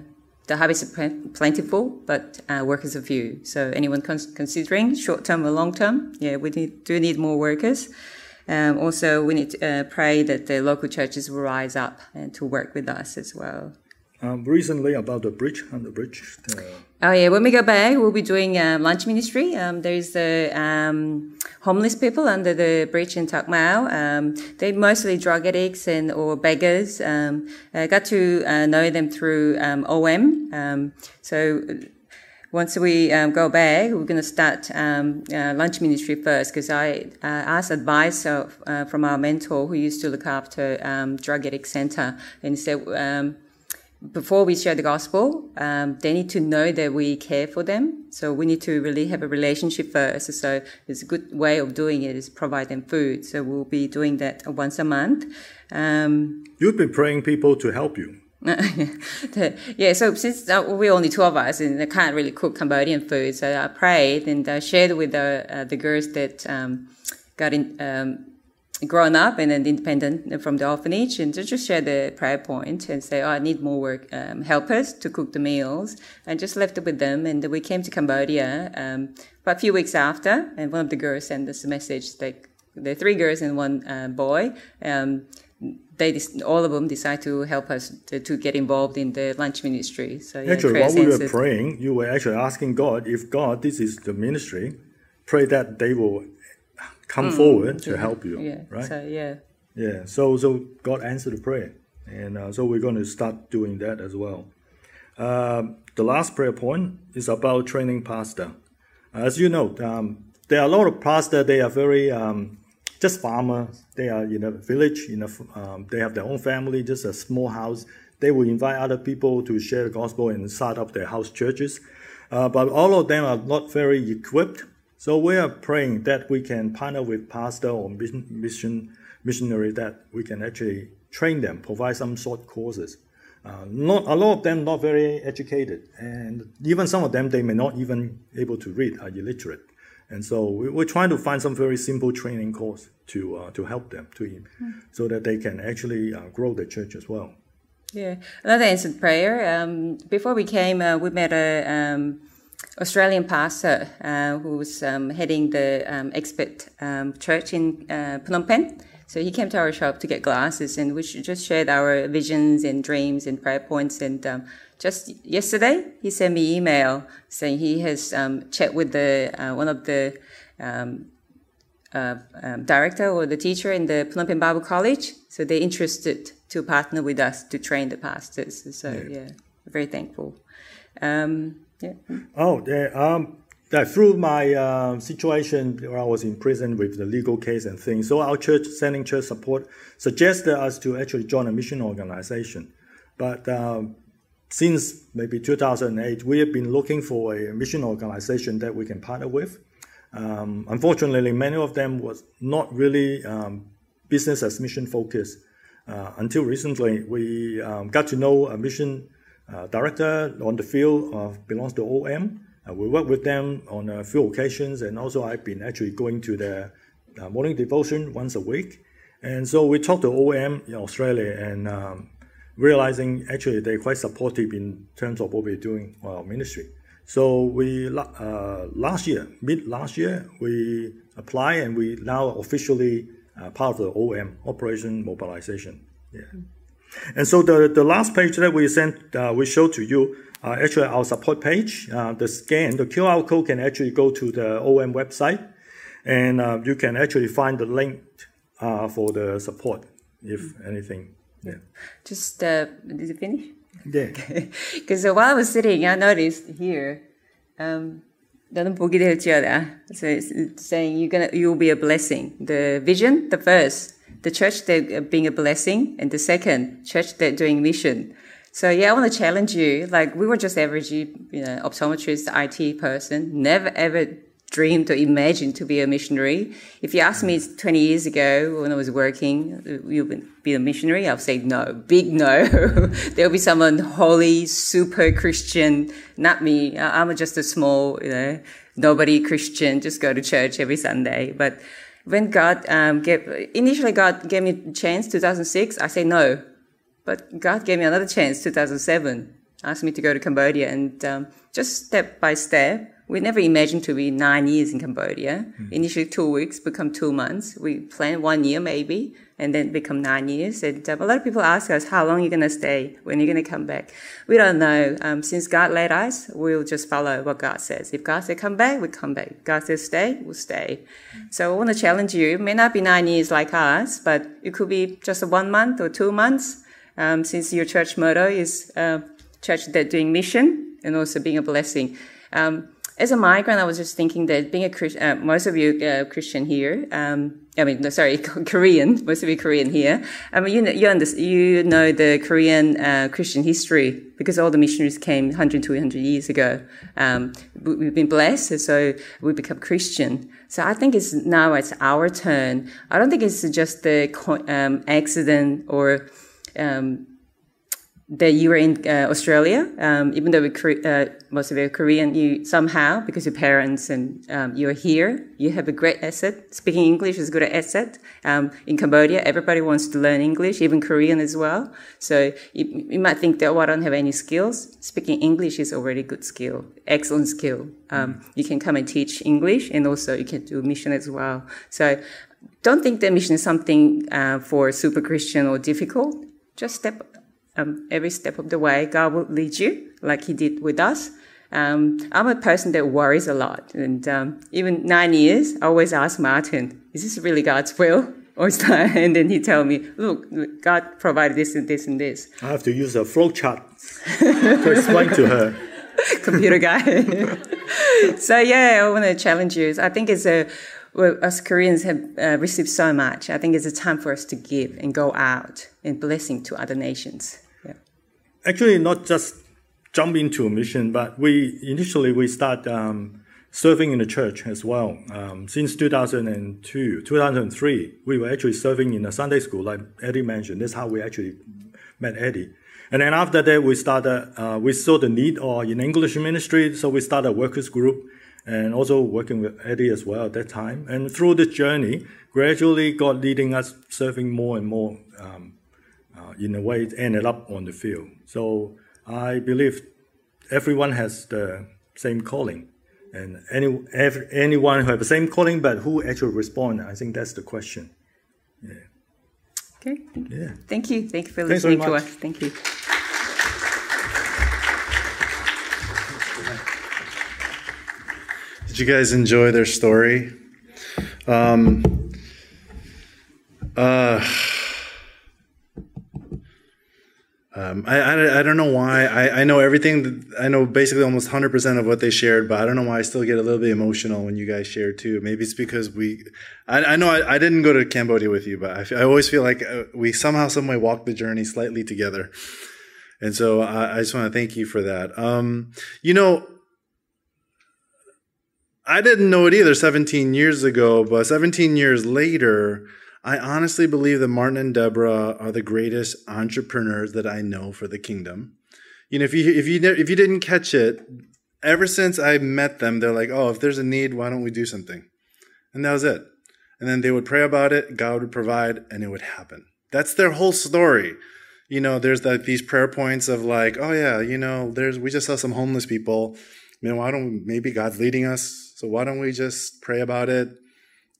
the harvest is plentiful, but uh, workers are few. So anyone considering short term or long term, yeah, we need, do need more workers. Um, also, we need to uh, pray that the local churches will rise up and to work with us as well. Um, recently, about the bridge on the bridge. Uh... Oh yeah, when we go back, we'll be doing um, lunch ministry. Um, there's the um, homeless people under the bridge in Tak Mau. Um, they're mostly drug addicts and or beggars. Um, I got to uh, know them through OM. so once we um, go back, we're going to start um, uh, lunch ministry first because I uh, asked advice of, uh, from our mentor who used to look after um, drug addict center and said um, before we share the gospel, um, they need to know that we care for them. So we need to really have a relationship first. So it's a good way of doing it is provide them food. So we'll be doing that once a month. Um, You've been praying people to help you. [LAUGHS] yeah, so since uh, we're only two of us and I can't really cook Cambodian food, so I prayed and I shared with the uh, the girls that um, got in, um, grown up and then independent from the orphanage, and just share the prayer point and say, "Oh, I need more work um, helpers to cook the meals." I just left it with them, and we came to Cambodia um, about a few weeks after, and one of the girls sent us a message like the three girls and one uh, boy. Um, they all of them decide to help us to, to get involved in the lunch ministry. So yeah, actually, while we were praying, you were actually asking God if God, this is the ministry, pray that they will come mm, forward to yeah, help you. Yeah. Right. So yeah. Yeah. So so God answered the prayer, and uh, so we're going to start doing that as well. Uh, the last prayer point is about training pastor. As you know, um, there are a lot of pastors. They are very um, just farmers. They are in a village, in a, um, they have their own family, just a small house. They will invite other people to share the gospel and start up their house churches. Uh, but all of them are not very equipped. So we are praying that we can partner with pastor or mission, mission missionary that we can actually train them, provide some short courses. Uh, not a lot of them not very educated, and even some of them they may not even able to read, are illiterate. And so we, are trying to find some very simple training course to uh, to help them to mm. so that they can actually uh, grow the church as well. Yeah, another answered prayer. Um, before we came, uh, we met a um, Australian pastor uh, who was um, heading the um, expert um, church in uh, Phnom Penh. So he came to our shop to get glasses, and we just shared our visions and dreams and prayer points. And um, just yesterday, he sent me email saying he has um, chat with the uh, one of the um, uh, um, director or the teacher in the Phnom Penh Bible College. So they're interested to partner with us to train the pastors. So yeah, yeah very thankful. Um, yeah. Oh. Um, that through my uh, situation where I was in prison with the legal case and things, so our church, sending church support, suggested us to actually join a mission organization. But uh, since maybe 2008, we have been looking for a mission organization that we can partner with. Um, unfortunately, many of them was not really um, business as mission focused. Uh, until recently, we um, got to know a mission uh, director on the field uh, belongs to OM. Uh, we work with them on a few occasions, and also I've been actually going to their uh, morning devotion once a week. And so we talked to OM in Australia and um, realizing actually they're quite supportive in terms of what we're doing for our ministry. So we uh, last year, mid last year, we apply and we now officially uh, part of the OM Operation Mobilization. Yeah. And so the, the last page that we sent, uh, we showed to you, uh, actually our support page, uh, the scan, the QR code can actually go to the OM website, and uh, you can actually find the link uh, for the support, if anything Yeah. Just uh, did you finish? Yeah. Because while [LAUGHS] I was sitting, I noticed here. Um, 너는 복이 될지어다. So it's saying you're gonna you'll be a blessing. The vision, the first, the church that being a blessing, and the second, church that doing mission. So yeah, I want to challenge you. Like we were just average, you know, optometrist, IT person, never ever dreamed or imagined to be a missionary. If you asked me 20 years ago when I was working, you would be a missionary, I'll say no, big no. [LAUGHS] There'll be someone holy, super Christian, not me. I'm just a small, you know, nobody Christian, just go to church every Sunday. But when God um, gave, initially God gave me a chance, 2006, I say no. But God gave me another chance, 2007, asked me to go to Cambodia and um, just step by step, we never imagined to be nine years in Cambodia. Mm. Initially two weeks, become two months. We planned one year maybe, and then become nine years. And um, a lot of people ask us, how long are you going to stay? When are you going to come back? We don't know. Um, since God led us, we'll just follow what God says. If God says come back, we come back. If God says stay, we'll stay. Mm. So I want to challenge you. It may not be nine years like us, but it could be just one month or two months. Um, since your church motto is uh, church that doing mission and also being a blessing. Um, as a migrant, I was just thinking that being a Christian, uh, most of you uh, Christian here, um, I mean, no, sorry, [LAUGHS] Korean, most of you Korean here. I mean, you know, you, you know the Korean uh, Christian history because all the missionaries came 100, 200 years ago. Um, we've been blessed, so we become Christian. So I think it's now it's our turn. I don't think it's just the um, accident or um, that you were in uh, Australia, um, even though we, uh, most of you are Korean, you somehow, because your parents and um, you're here, you have a great asset. Speaking English is a good asset. Um, in Cambodia, everybody wants to learn English, even Korean as well. So you, you might think that, oh, I don't have any skills. Speaking English is already a good skill, excellent skill. Um, you can come and teach English and also you can do mission as well. So don't think that mission is something uh, for super Christian or difficult. Just step um, every step of the way, God will lead you like He did with us. Um, I'm a person that worries a lot, and um, even nine years, I always ask Martin, "Is this really God's will?" [LAUGHS] Or is that? And then he tell me, "Look, God provided this and this and this." I have to use a flow chart to explain to her. [LAUGHS] Computer guy. [LAUGHS] so yeah, I want to challenge you. I think it's a well, us Koreans have uh, received so much. I think it's a time for us to give and go out and blessing to other nations. Actually, not just jump into a mission, but we initially we start um, serving in the church as well. Um, since 2002, 2003, we were actually serving in a Sunday school, like Eddie mentioned. That's how we actually met Eddie. And then after that, we started. Uh, we saw the need or in English ministry, so we started a workers group and also working with Eddie as well at that time. And through this journey, gradually God leading us serving more and more um, uh, in a way it ended up on the field. So I believe everyone has the same calling. And any, every, anyone who have the same calling, but who actually respond, I think that's the question. Yeah. Okay. Yeah. Thank you. Thank you for listening to us. Thank you. Did you guys enjoy their story? Um, uh, um, I, I, I, don't know why. I, I know everything. I know basically almost 100% of what they shared, but I don't know why I still get a little bit emotional when you guys share too. Maybe it's because we, I, I know I, I didn't go to Cambodia with you, but I, I always feel like uh, we somehow, some way walked the journey slightly together. And so I, I just want to thank you for that. Um, you know, I didn't know it either 17 years ago, but 17 years later, I honestly believe that Martin and Deborah are the greatest entrepreneurs that I know for the kingdom. You know, if you if you if you didn't catch it, ever since I met them, they're like, "Oh, if there's a need, why don't we do something?" And that was it. And then they would pray about it, God would provide, and it would happen. That's their whole story. You know, there's like these prayer points of like, "Oh yeah, you know, there's we just saw some homeless people. I mean, why don't maybe God's leading us so why don't we just pray about it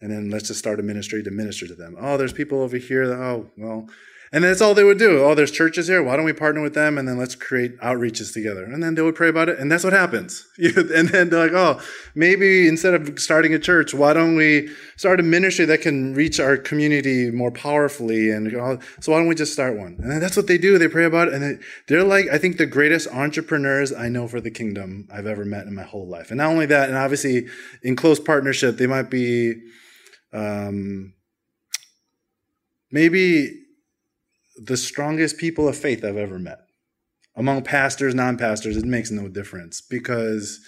and then let's just start a ministry to minister to them? Oh, there's people over here. That, oh, well. And that's all they would do. Oh, there's churches here. Why don't we partner with them and then let's create outreaches together? And then they would pray about it. And that's what happens. [LAUGHS] and then they're like, oh, maybe instead of starting a church, why don't we start a ministry that can reach our community more powerfully? And oh, so why don't we just start one? And that's what they do. They pray about it. And they're like, I think the greatest entrepreneurs I know for the kingdom I've ever met in my whole life. And not only that, and obviously in close partnership, they might be, um, maybe the strongest people of faith I've ever met. Among pastors, non pastors, it makes no difference because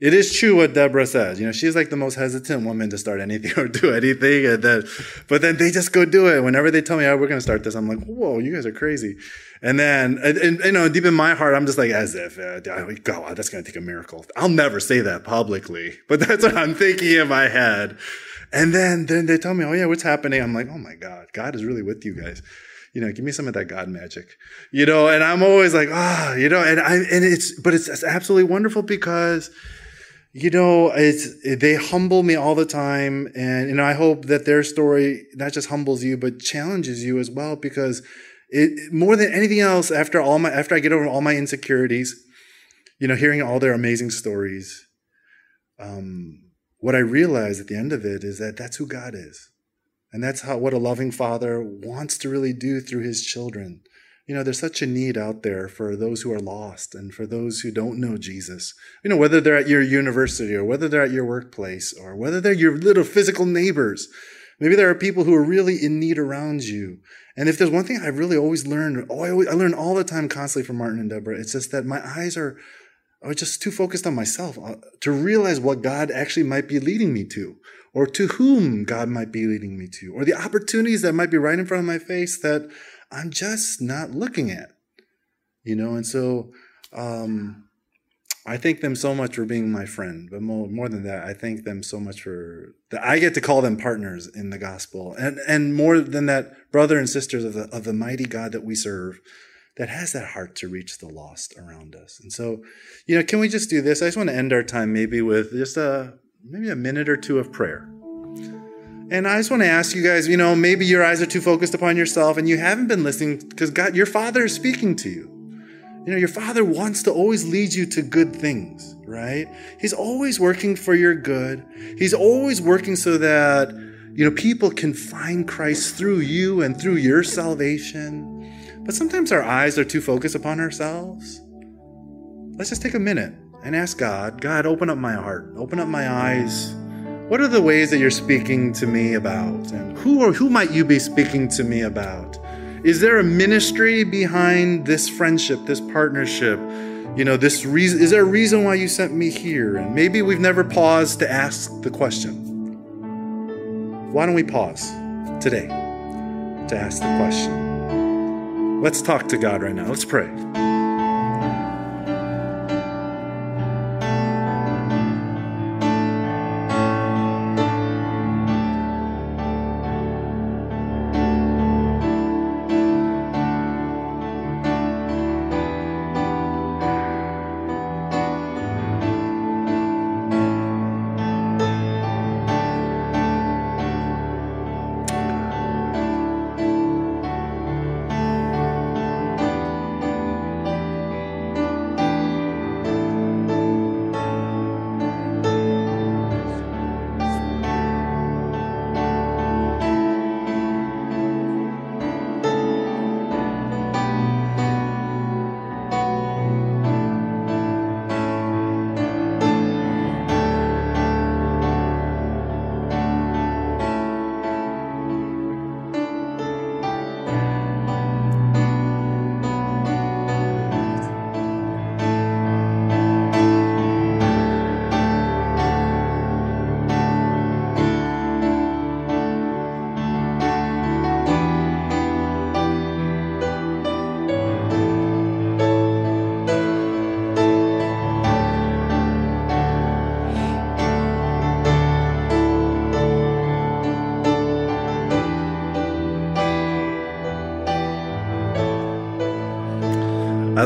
it is true what Deborah says. You know, she's like the most hesitant woman to start anything [LAUGHS] or do anything. And then, but then they just go do it. Whenever they tell me, oh, we're going to start this, I'm like, whoa, you guys are crazy. And then, and, and you know, deep in my heart, I'm just like, as if, uh, God, that's going to take a miracle. I'll never say that publicly, but [LAUGHS] that's what I'm thinking in my head. And then, then they tell me, oh yeah, what's happening? I'm like, oh my God, God is really with you guys you know, give me some of that God magic, you know, and I'm always like, ah, you know, and I, and it's, but it's, it's absolutely wonderful because you know, it's they humble me all the time, and you know, I hope that their story not just humbles you but challenges you as well because it more than anything else. After all my after I get over all my insecurities, you know, hearing all their amazing stories, um, what I realize at the end of it is that that's who God is, and that's how what a loving Father wants to really do through His children you know, there's such a need out there for those who are lost and for those who don't know Jesus. You know, whether they're at your university or whether they're at your workplace or whether they're your little physical neighbors. Maybe there are people who are really in need around you. And if there's one thing I've really always learned, oh, I, always, I learn all the time constantly from Martin and Deborah, it's just that my eyes are, are just too focused on myself uh, to realize what God actually might be leading me to or to whom God might be leading me to or the opportunities that might be right in front of my face that I'm just not looking at, you know. And so um, I thank them so much for being my friend. But more, more than that, I thank them so much for that. I get to call them partners in the gospel, and and more than that, brother and sisters of the of the mighty God that we serve. That has that heart to reach the lost around us. And so, you know, can we just do this? I just want to end our time maybe with just a maybe a minute or two of prayer. And I just want to ask you guys, you know, maybe your eyes are too focused upon yourself and you haven't been listening because God, your Father is speaking to you. You know, your Father wants to always lead you to good things, right? He's always working for your good. He's always working so that, you know, people can find Christ through you and through your salvation. But sometimes our eyes are too focused upon ourselves. Let's just take a minute and ask God, God, open up my heart, open up my eyes what are the ways that you're speaking to me about? And who or who might you be speaking to me about? Is there a ministry behind this friendship, this partnership? You know, this reason is there a reason why you sent me here? And maybe we've never paused to ask the question. Why don't we pause today to ask the question? Let's talk to God right now. Let's pray.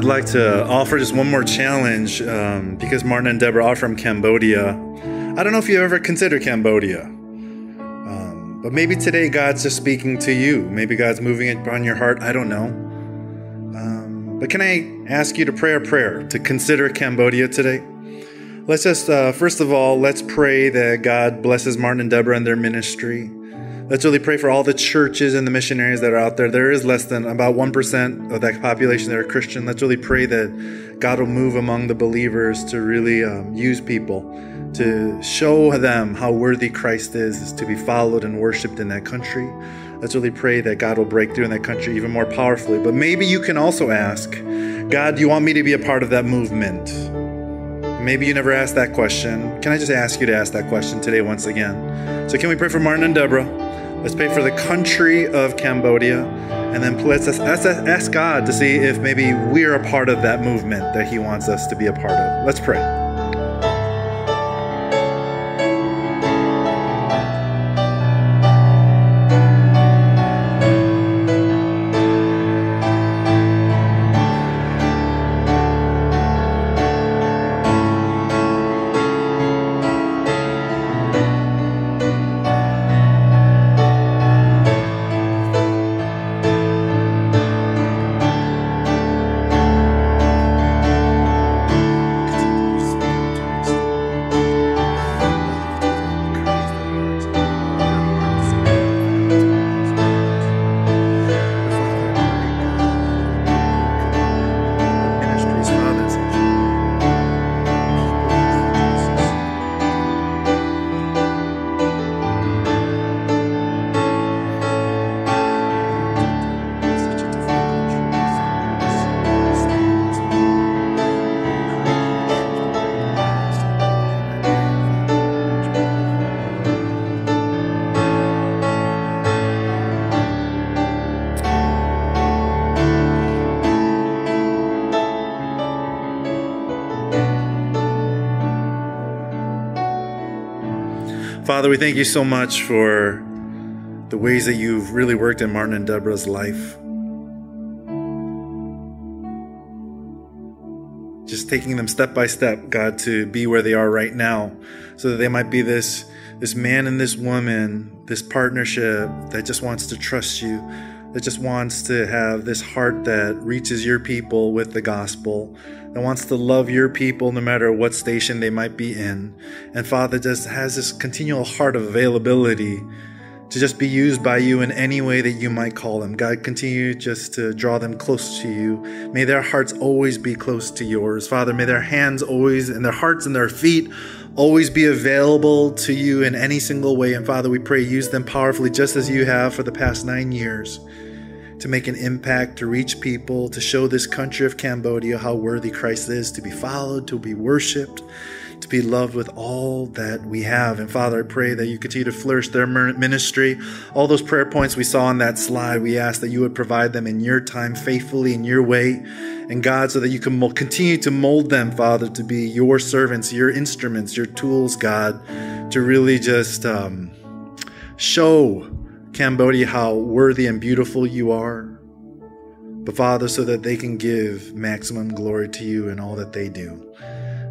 I'd like to offer just one more challenge um, because Martin and Deborah are from Cambodia. I don't know if you ever consider Cambodia, um, but maybe today God's just speaking to you. Maybe God's moving it on your heart. I don't know. Um, but can I ask you to pray a prayer to consider Cambodia today? Let's just, uh, first of all, let's pray that God blesses Martin and Deborah and their ministry. Let's really pray for all the churches and the missionaries that are out there. There is less than about 1% of that population that are Christian. Let's really pray that God will move among the believers to really um, use people to show them how worthy Christ is, is to be followed and worshiped in that country. Let's really pray that God will break through in that country even more powerfully. But maybe you can also ask, God, do you want me to be a part of that movement? Maybe you never asked that question. Can I just ask you to ask that question today once again? So, can we pray for Martin and Deborah? Let's pray for the country of Cambodia. And then let's ask, God to see if maybe we're a part of that movement that He wants us to be a part of. Let's pray. We thank you so much for the ways that you've really worked in Martin and Deborah's life. Just taking them step by step, God, to be where they are right now, so that they might be this, this man and this woman, this partnership that just wants to trust you, that just wants to have this heart that reaches your people with the gospel, that wants to love your people no matter what station they might be in. And Father just has this continual heart of availability to just be used by you in any way that you might call them. God, continue just to draw them close to you. May their hearts always be close to yours. Father, may their hands always and their hearts and their feet always be available to you in any single way. And Father, we pray use them powerfully just as you have for the past nine years to make an impact, to reach people, to show this country of Cambodia how worthy Christ is to be followed, to be worshiped, to be loved with all that we have. And Father, I pray that you continue to flourish their ministry. All those prayer points we saw on that slide, we ask that you would provide them in your time, faithfully, in your way. And God, so that you can continue to mold them, Father, to be your servants, your instruments, your tools, God, to really just um, show Cambodia, how worthy and beautiful you are. But Father, so that they can give maximum glory to you in all that they do.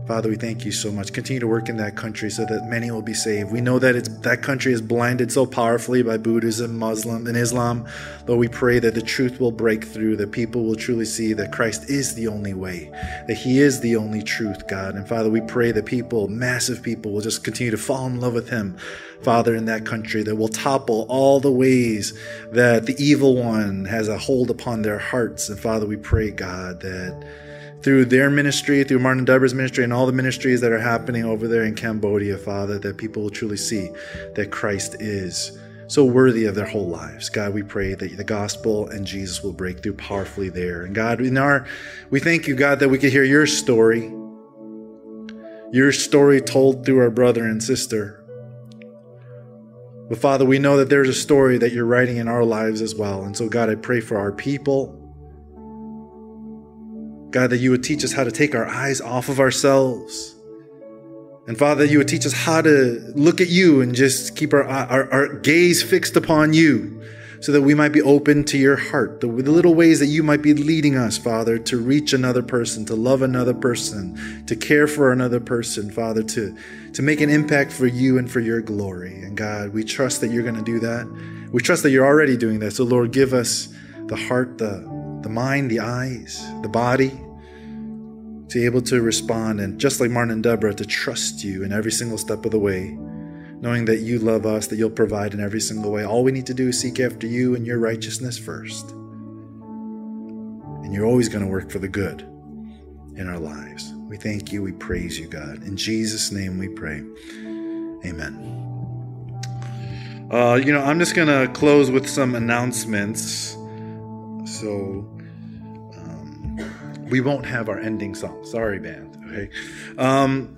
Father, we thank you so much. Continue to work in that country so that many will be saved. We know that it's, that country is blinded so powerfully by Buddhism, Muslim, and Islam. Lord, we pray that the truth will break through, that people will truly see that Christ is the only way, that He is the only truth, God. And Father, we pray that people, massive people, will just continue to fall in love with Him, Father, in that country, that will topple all the ways that the evil one has a hold upon their hearts. And Father, we pray, God, that through their ministry, through Martin Deborah's ministry, and all the ministries that are happening over there in Cambodia, Father, that people will truly see that Christ is so worthy of their whole lives. God, we pray that the gospel and Jesus will break through powerfully there. And God, in our, we thank you, God, that we could hear your story, your story told through our brother and sister. But Father, we know that there's a story that you're writing in our lives as well. And so, God, I pray for our people. God, that you would teach us how to take our eyes off of ourselves. And Father, you would teach us how to look at you and just keep our, our, our gaze fixed upon you so that we might be open to your heart, the, the little ways that you might be leading us, Father, to reach another person, to love another person, to care for another person, Father, to, to make an impact for you and for your glory. And God, we trust that you're going to do that. We trust that you're already doing that. So, Lord, give us the heart, the, the mind, the eyes, the body, to be able to respond and just like Martin and Deborah, to trust you in every single step of the way, knowing that you love us, that you'll provide in every single way. All we need to do is seek after you and your righteousness first. And you're always going to work for the good in our lives. We thank you. We praise you, God. In Jesus' name we pray. Amen. Uh, you know, I'm just going to close with some announcements. So um, we won't have our ending song. Sorry, band. Hey. Um,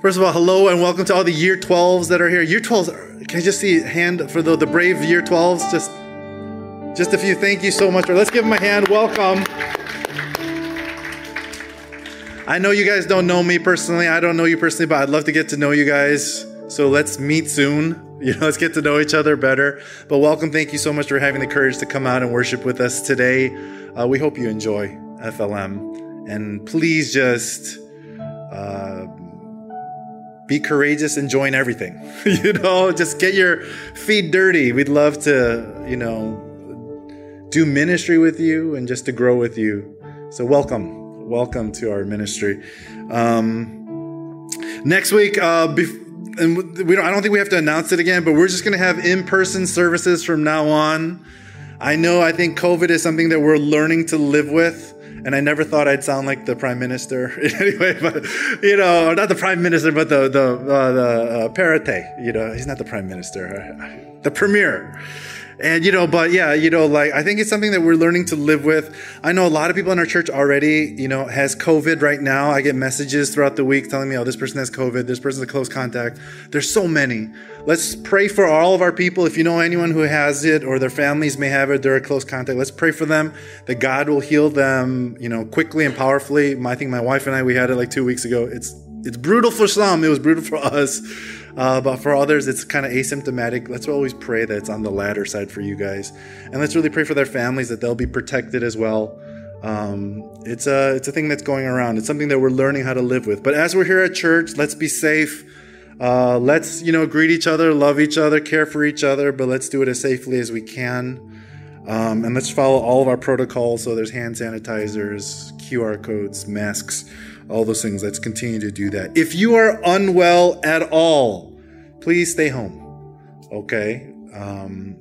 First of all, hello and welcome to all the year 12s that are here. Year 12s, can I just see a hand for the, the brave year 12s? Just just a few. Thank you so much. Let's give them a hand. Welcome. I know you guys don't know me personally. I don't know you personally, but I'd love to get to know you guys. So let's meet soon. You know, [LAUGHS] let's get to know each other better. But welcome. Thank you so much for having the courage to come out and worship with us today. Uh, we hope you enjoy FLM. And please just uh, be courageous and join everything. [LAUGHS] you know, just get your feet dirty. We'd love to, you know, do ministry with you and just to grow with you. So welcome, welcome to our ministry. Um, next week, uh, bef- and we don't, I don't think we have to announce it again, but we're just going to have in-person services from now on. I know I think COVID is something that we're learning to live with. And I never thought I'd sound like the prime minister [LAUGHS] anyway, but you know, not the prime minister, but the the uh, the uh, parate. You know, he's not the prime minister, the premier. And you know, but yeah, you know, like I think it's something that we're learning to live with. I know a lot of people in our church already, you know, has COVID right now. I get messages throughout the week telling me, "Oh, this person has COVID. This person's a close contact." There's so many. Let's pray for all of our people. If you know anyone who has it or their families may have it, they're a close contact. Let's pray for them that God will heal them, you know, quickly and powerfully. I think my wife and I we had it like 2 weeks ago. It's it's brutal for some, it was brutal for us. Uh, but for others, it's kind of asymptomatic. Let's always pray that it's on the latter side for you guys, and let's really pray for their families that they'll be protected as well. Um, it's a it's a thing that's going around. It's something that we're learning how to live with. But as we're here at church, let's be safe. Uh, let's you know greet each other, love each other, care for each other, but let's do it as safely as we can. Um, and let's follow all of our protocols. So there's hand sanitizers, QR codes, masks, all those things. Let's continue to do that. If you are unwell at all, please stay home. Okay. Um,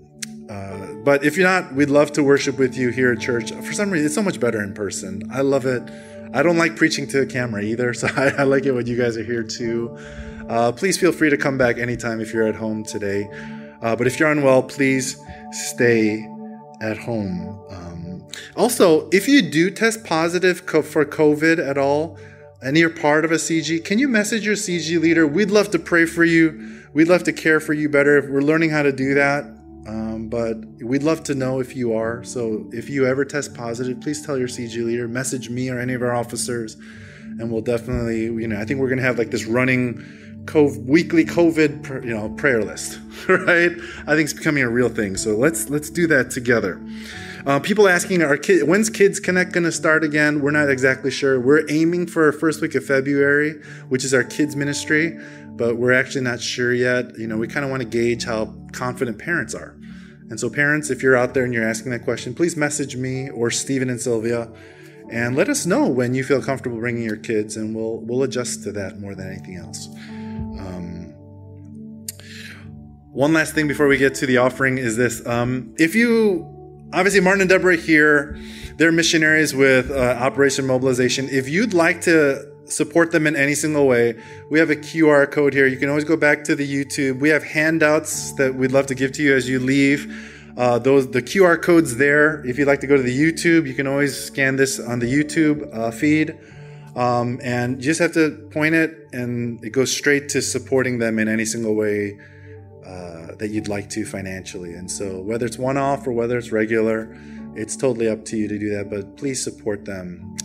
uh, but if you're not, we'd love to worship with you here at church. For some reason, it's so much better in person. I love it. I don't like preaching to a camera either, [LAUGHS] so I, I like it when you guys are here too. Uh, please feel free to come back anytime if you're at home today. Uh, but if you're unwell, please stay at home. Um, also, if you do test positive co- for COVID at all, and you're part of a CG, can you message your CG leader? We'd love to pray for you. We'd love to care for you better. We're learning how to do that. Um, but we'd love to know if you are. So if you ever test positive, please tell your CG leader, message me or any of our officers, and we'll definitely, you know, I think we're going to have like this running COVID, weekly COVID, you know, prayer list, [LAUGHS] right? I think it's becoming a real thing. So let's let's do that together. Uh, people asking, "Are kids? When's Kids Connect going to start again?" We're not exactly sure. We're aiming for our first week of February, which is our kids ministry, but we're actually not sure yet. You know, we kind of want to gauge how confident parents are. And so, parents, if you're out there and you're asking that question, please message me or Stephen and Sylvia, and let us know when you feel comfortable bringing your kids, and we'll we'll adjust to that more than anything else. Um, one last thing before we get to the offering is this: um, if you obviously Martin and Deborah here, they're missionaries with uh, Operation Mobilization. If you'd like to support them in any single way, we have a QR code here. You can always go back to the YouTube. We have handouts that we'd love to give to you as you leave. Uh, those the QR codes there. If you'd like to go to the YouTube, you can always scan this on the YouTube uh, feed, um, and you just have to point it, and it goes straight to supporting them in any single way uh, that you'd like to financially. And so, whether it's one off or whether it's regular, it's totally up to you to do that. But please support them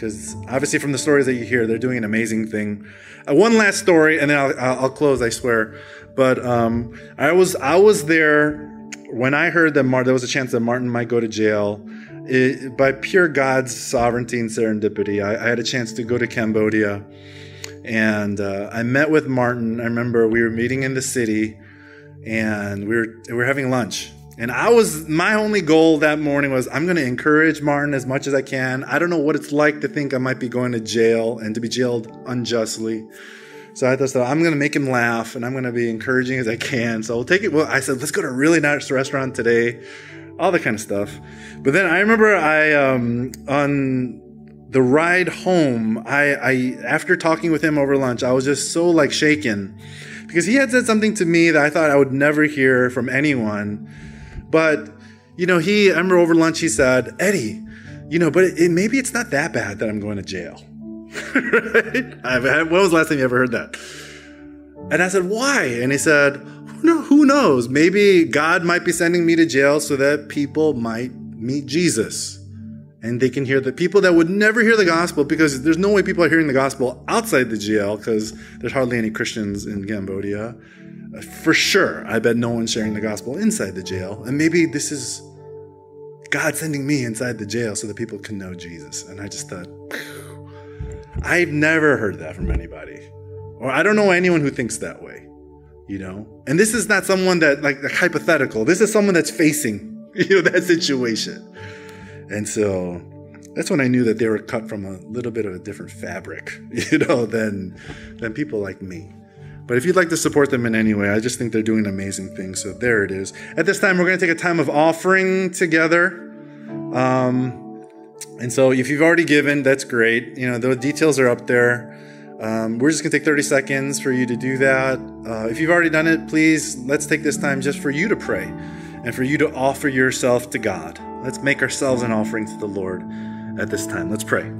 because obviously, from the stories that you hear, they're doing an amazing thing. Uh, one last story, and then I'll, I'll close. I swear. But um, I was I was there when I heard that Mar- there was a chance that Martin might go to jail. It, by pure God's sovereignty and serendipity, I, I, had a chance to go to Cambodia, and uh, I met with Martin. I remember we were meeting in the city, and we were we were having lunch. And I was my only goal that morning was I'm going to encourage Martin as much as I can. I don't know what it's like to think I might be going to jail and to be jailed unjustly. So I thought I'm going to make him laugh and I'm going to be encouraging as I can. So we'll take it. Well, I said let's go to a really nice restaurant today, all that kind of stuff. But then I remember I um, on the ride home, I, I after talking with him over lunch, I was just so like shaken because he had said something to me that I thought I would never hear from anyone. But, you know, he, I remember over lunch, he said, Eddie, you know, but it, maybe it's not that bad that I'm going to jail. [LAUGHS] right? I've when was the last time you ever heard that? And I said, why? And he said, who knows? Maybe God might be sending me to jail so that people might meet Jesus. And they can hear the people that would never hear the gospel because there's no way people are hearing the gospel outside the jail because there's hardly any Christians in Cambodia. Uh, for sure, I bet no one's sharing the gospel inside the jail. And maybe this is God sending me inside the jail so that people can know Jesus. And I just thought, I've never heard that from anybody. Or I don't know anyone who thinks that way, you know? And this is not someone that, like, like hypothetical. This is someone that's facing, [LAUGHS] you know, that situation. And so that's when I knew that they were cut from a little bit of a different fabric, [LAUGHS] you know, than, than people like me. But if you'd like to support them in any way, I just think they're doing amazing things. So there it is. At this time, we're going to take a time of offering together. Um, and so if you've already given, that's great. You know, the details are up there. Um, we're just going to take 30 seconds for you to do that. Uh, if you've already done it, please let's take this time just for you to pray and for you to offer yourself to God. Let's make ourselves an offering to the Lord at this time. Let's pray.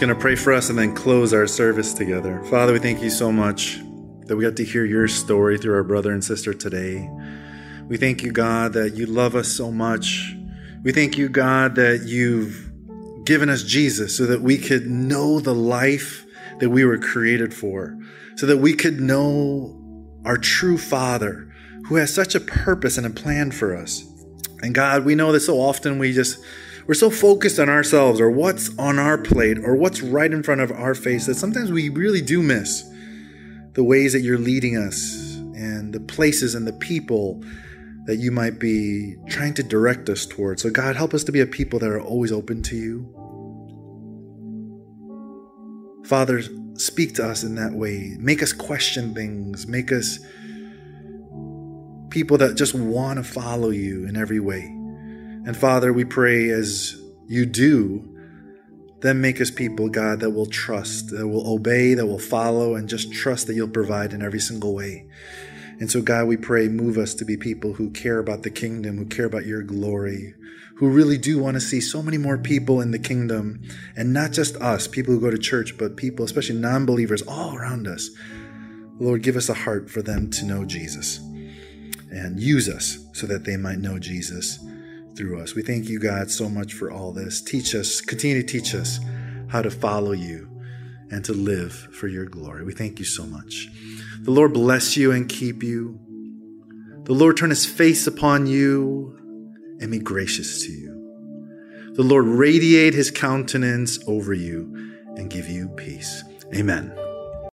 Going to pray for us and then close our service together. Father, we thank you so much that we got to hear your story through our brother and sister today. We thank you, God, that you love us so much. We thank you, God, that you've given us Jesus so that we could know the life that we were created for, so that we could know our true Father who has such a purpose and a plan for us. And God, we know that so often we just we're so focused on ourselves or what's on our plate or what's right in front of our face that sometimes we really do miss the ways that you're leading us and the places and the people that you might be trying to direct us towards. So, God, help us to be a people that are always open to you. Father, speak to us in that way. Make us question things. Make us people that just want to follow you in every way. And Father, we pray as you do, then make us people, God, that will trust, that will obey, that will follow, and just trust that you'll provide in every single way. And so, God, we pray, move us to be people who care about the kingdom, who care about your glory, who really do want to see so many more people in the kingdom, and not just us, people who go to church, but people, especially non believers, all around us. Lord, give us a heart for them to know Jesus and use us so that they might know Jesus through us. We thank you, God, so much for all this. Teach us, continue to teach us how to follow you and to live for your glory. We thank you so much. The Lord bless you and keep you. The Lord turn his face upon you and be gracious to you. The Lord radiate his countenance over you and give you peace. Amen.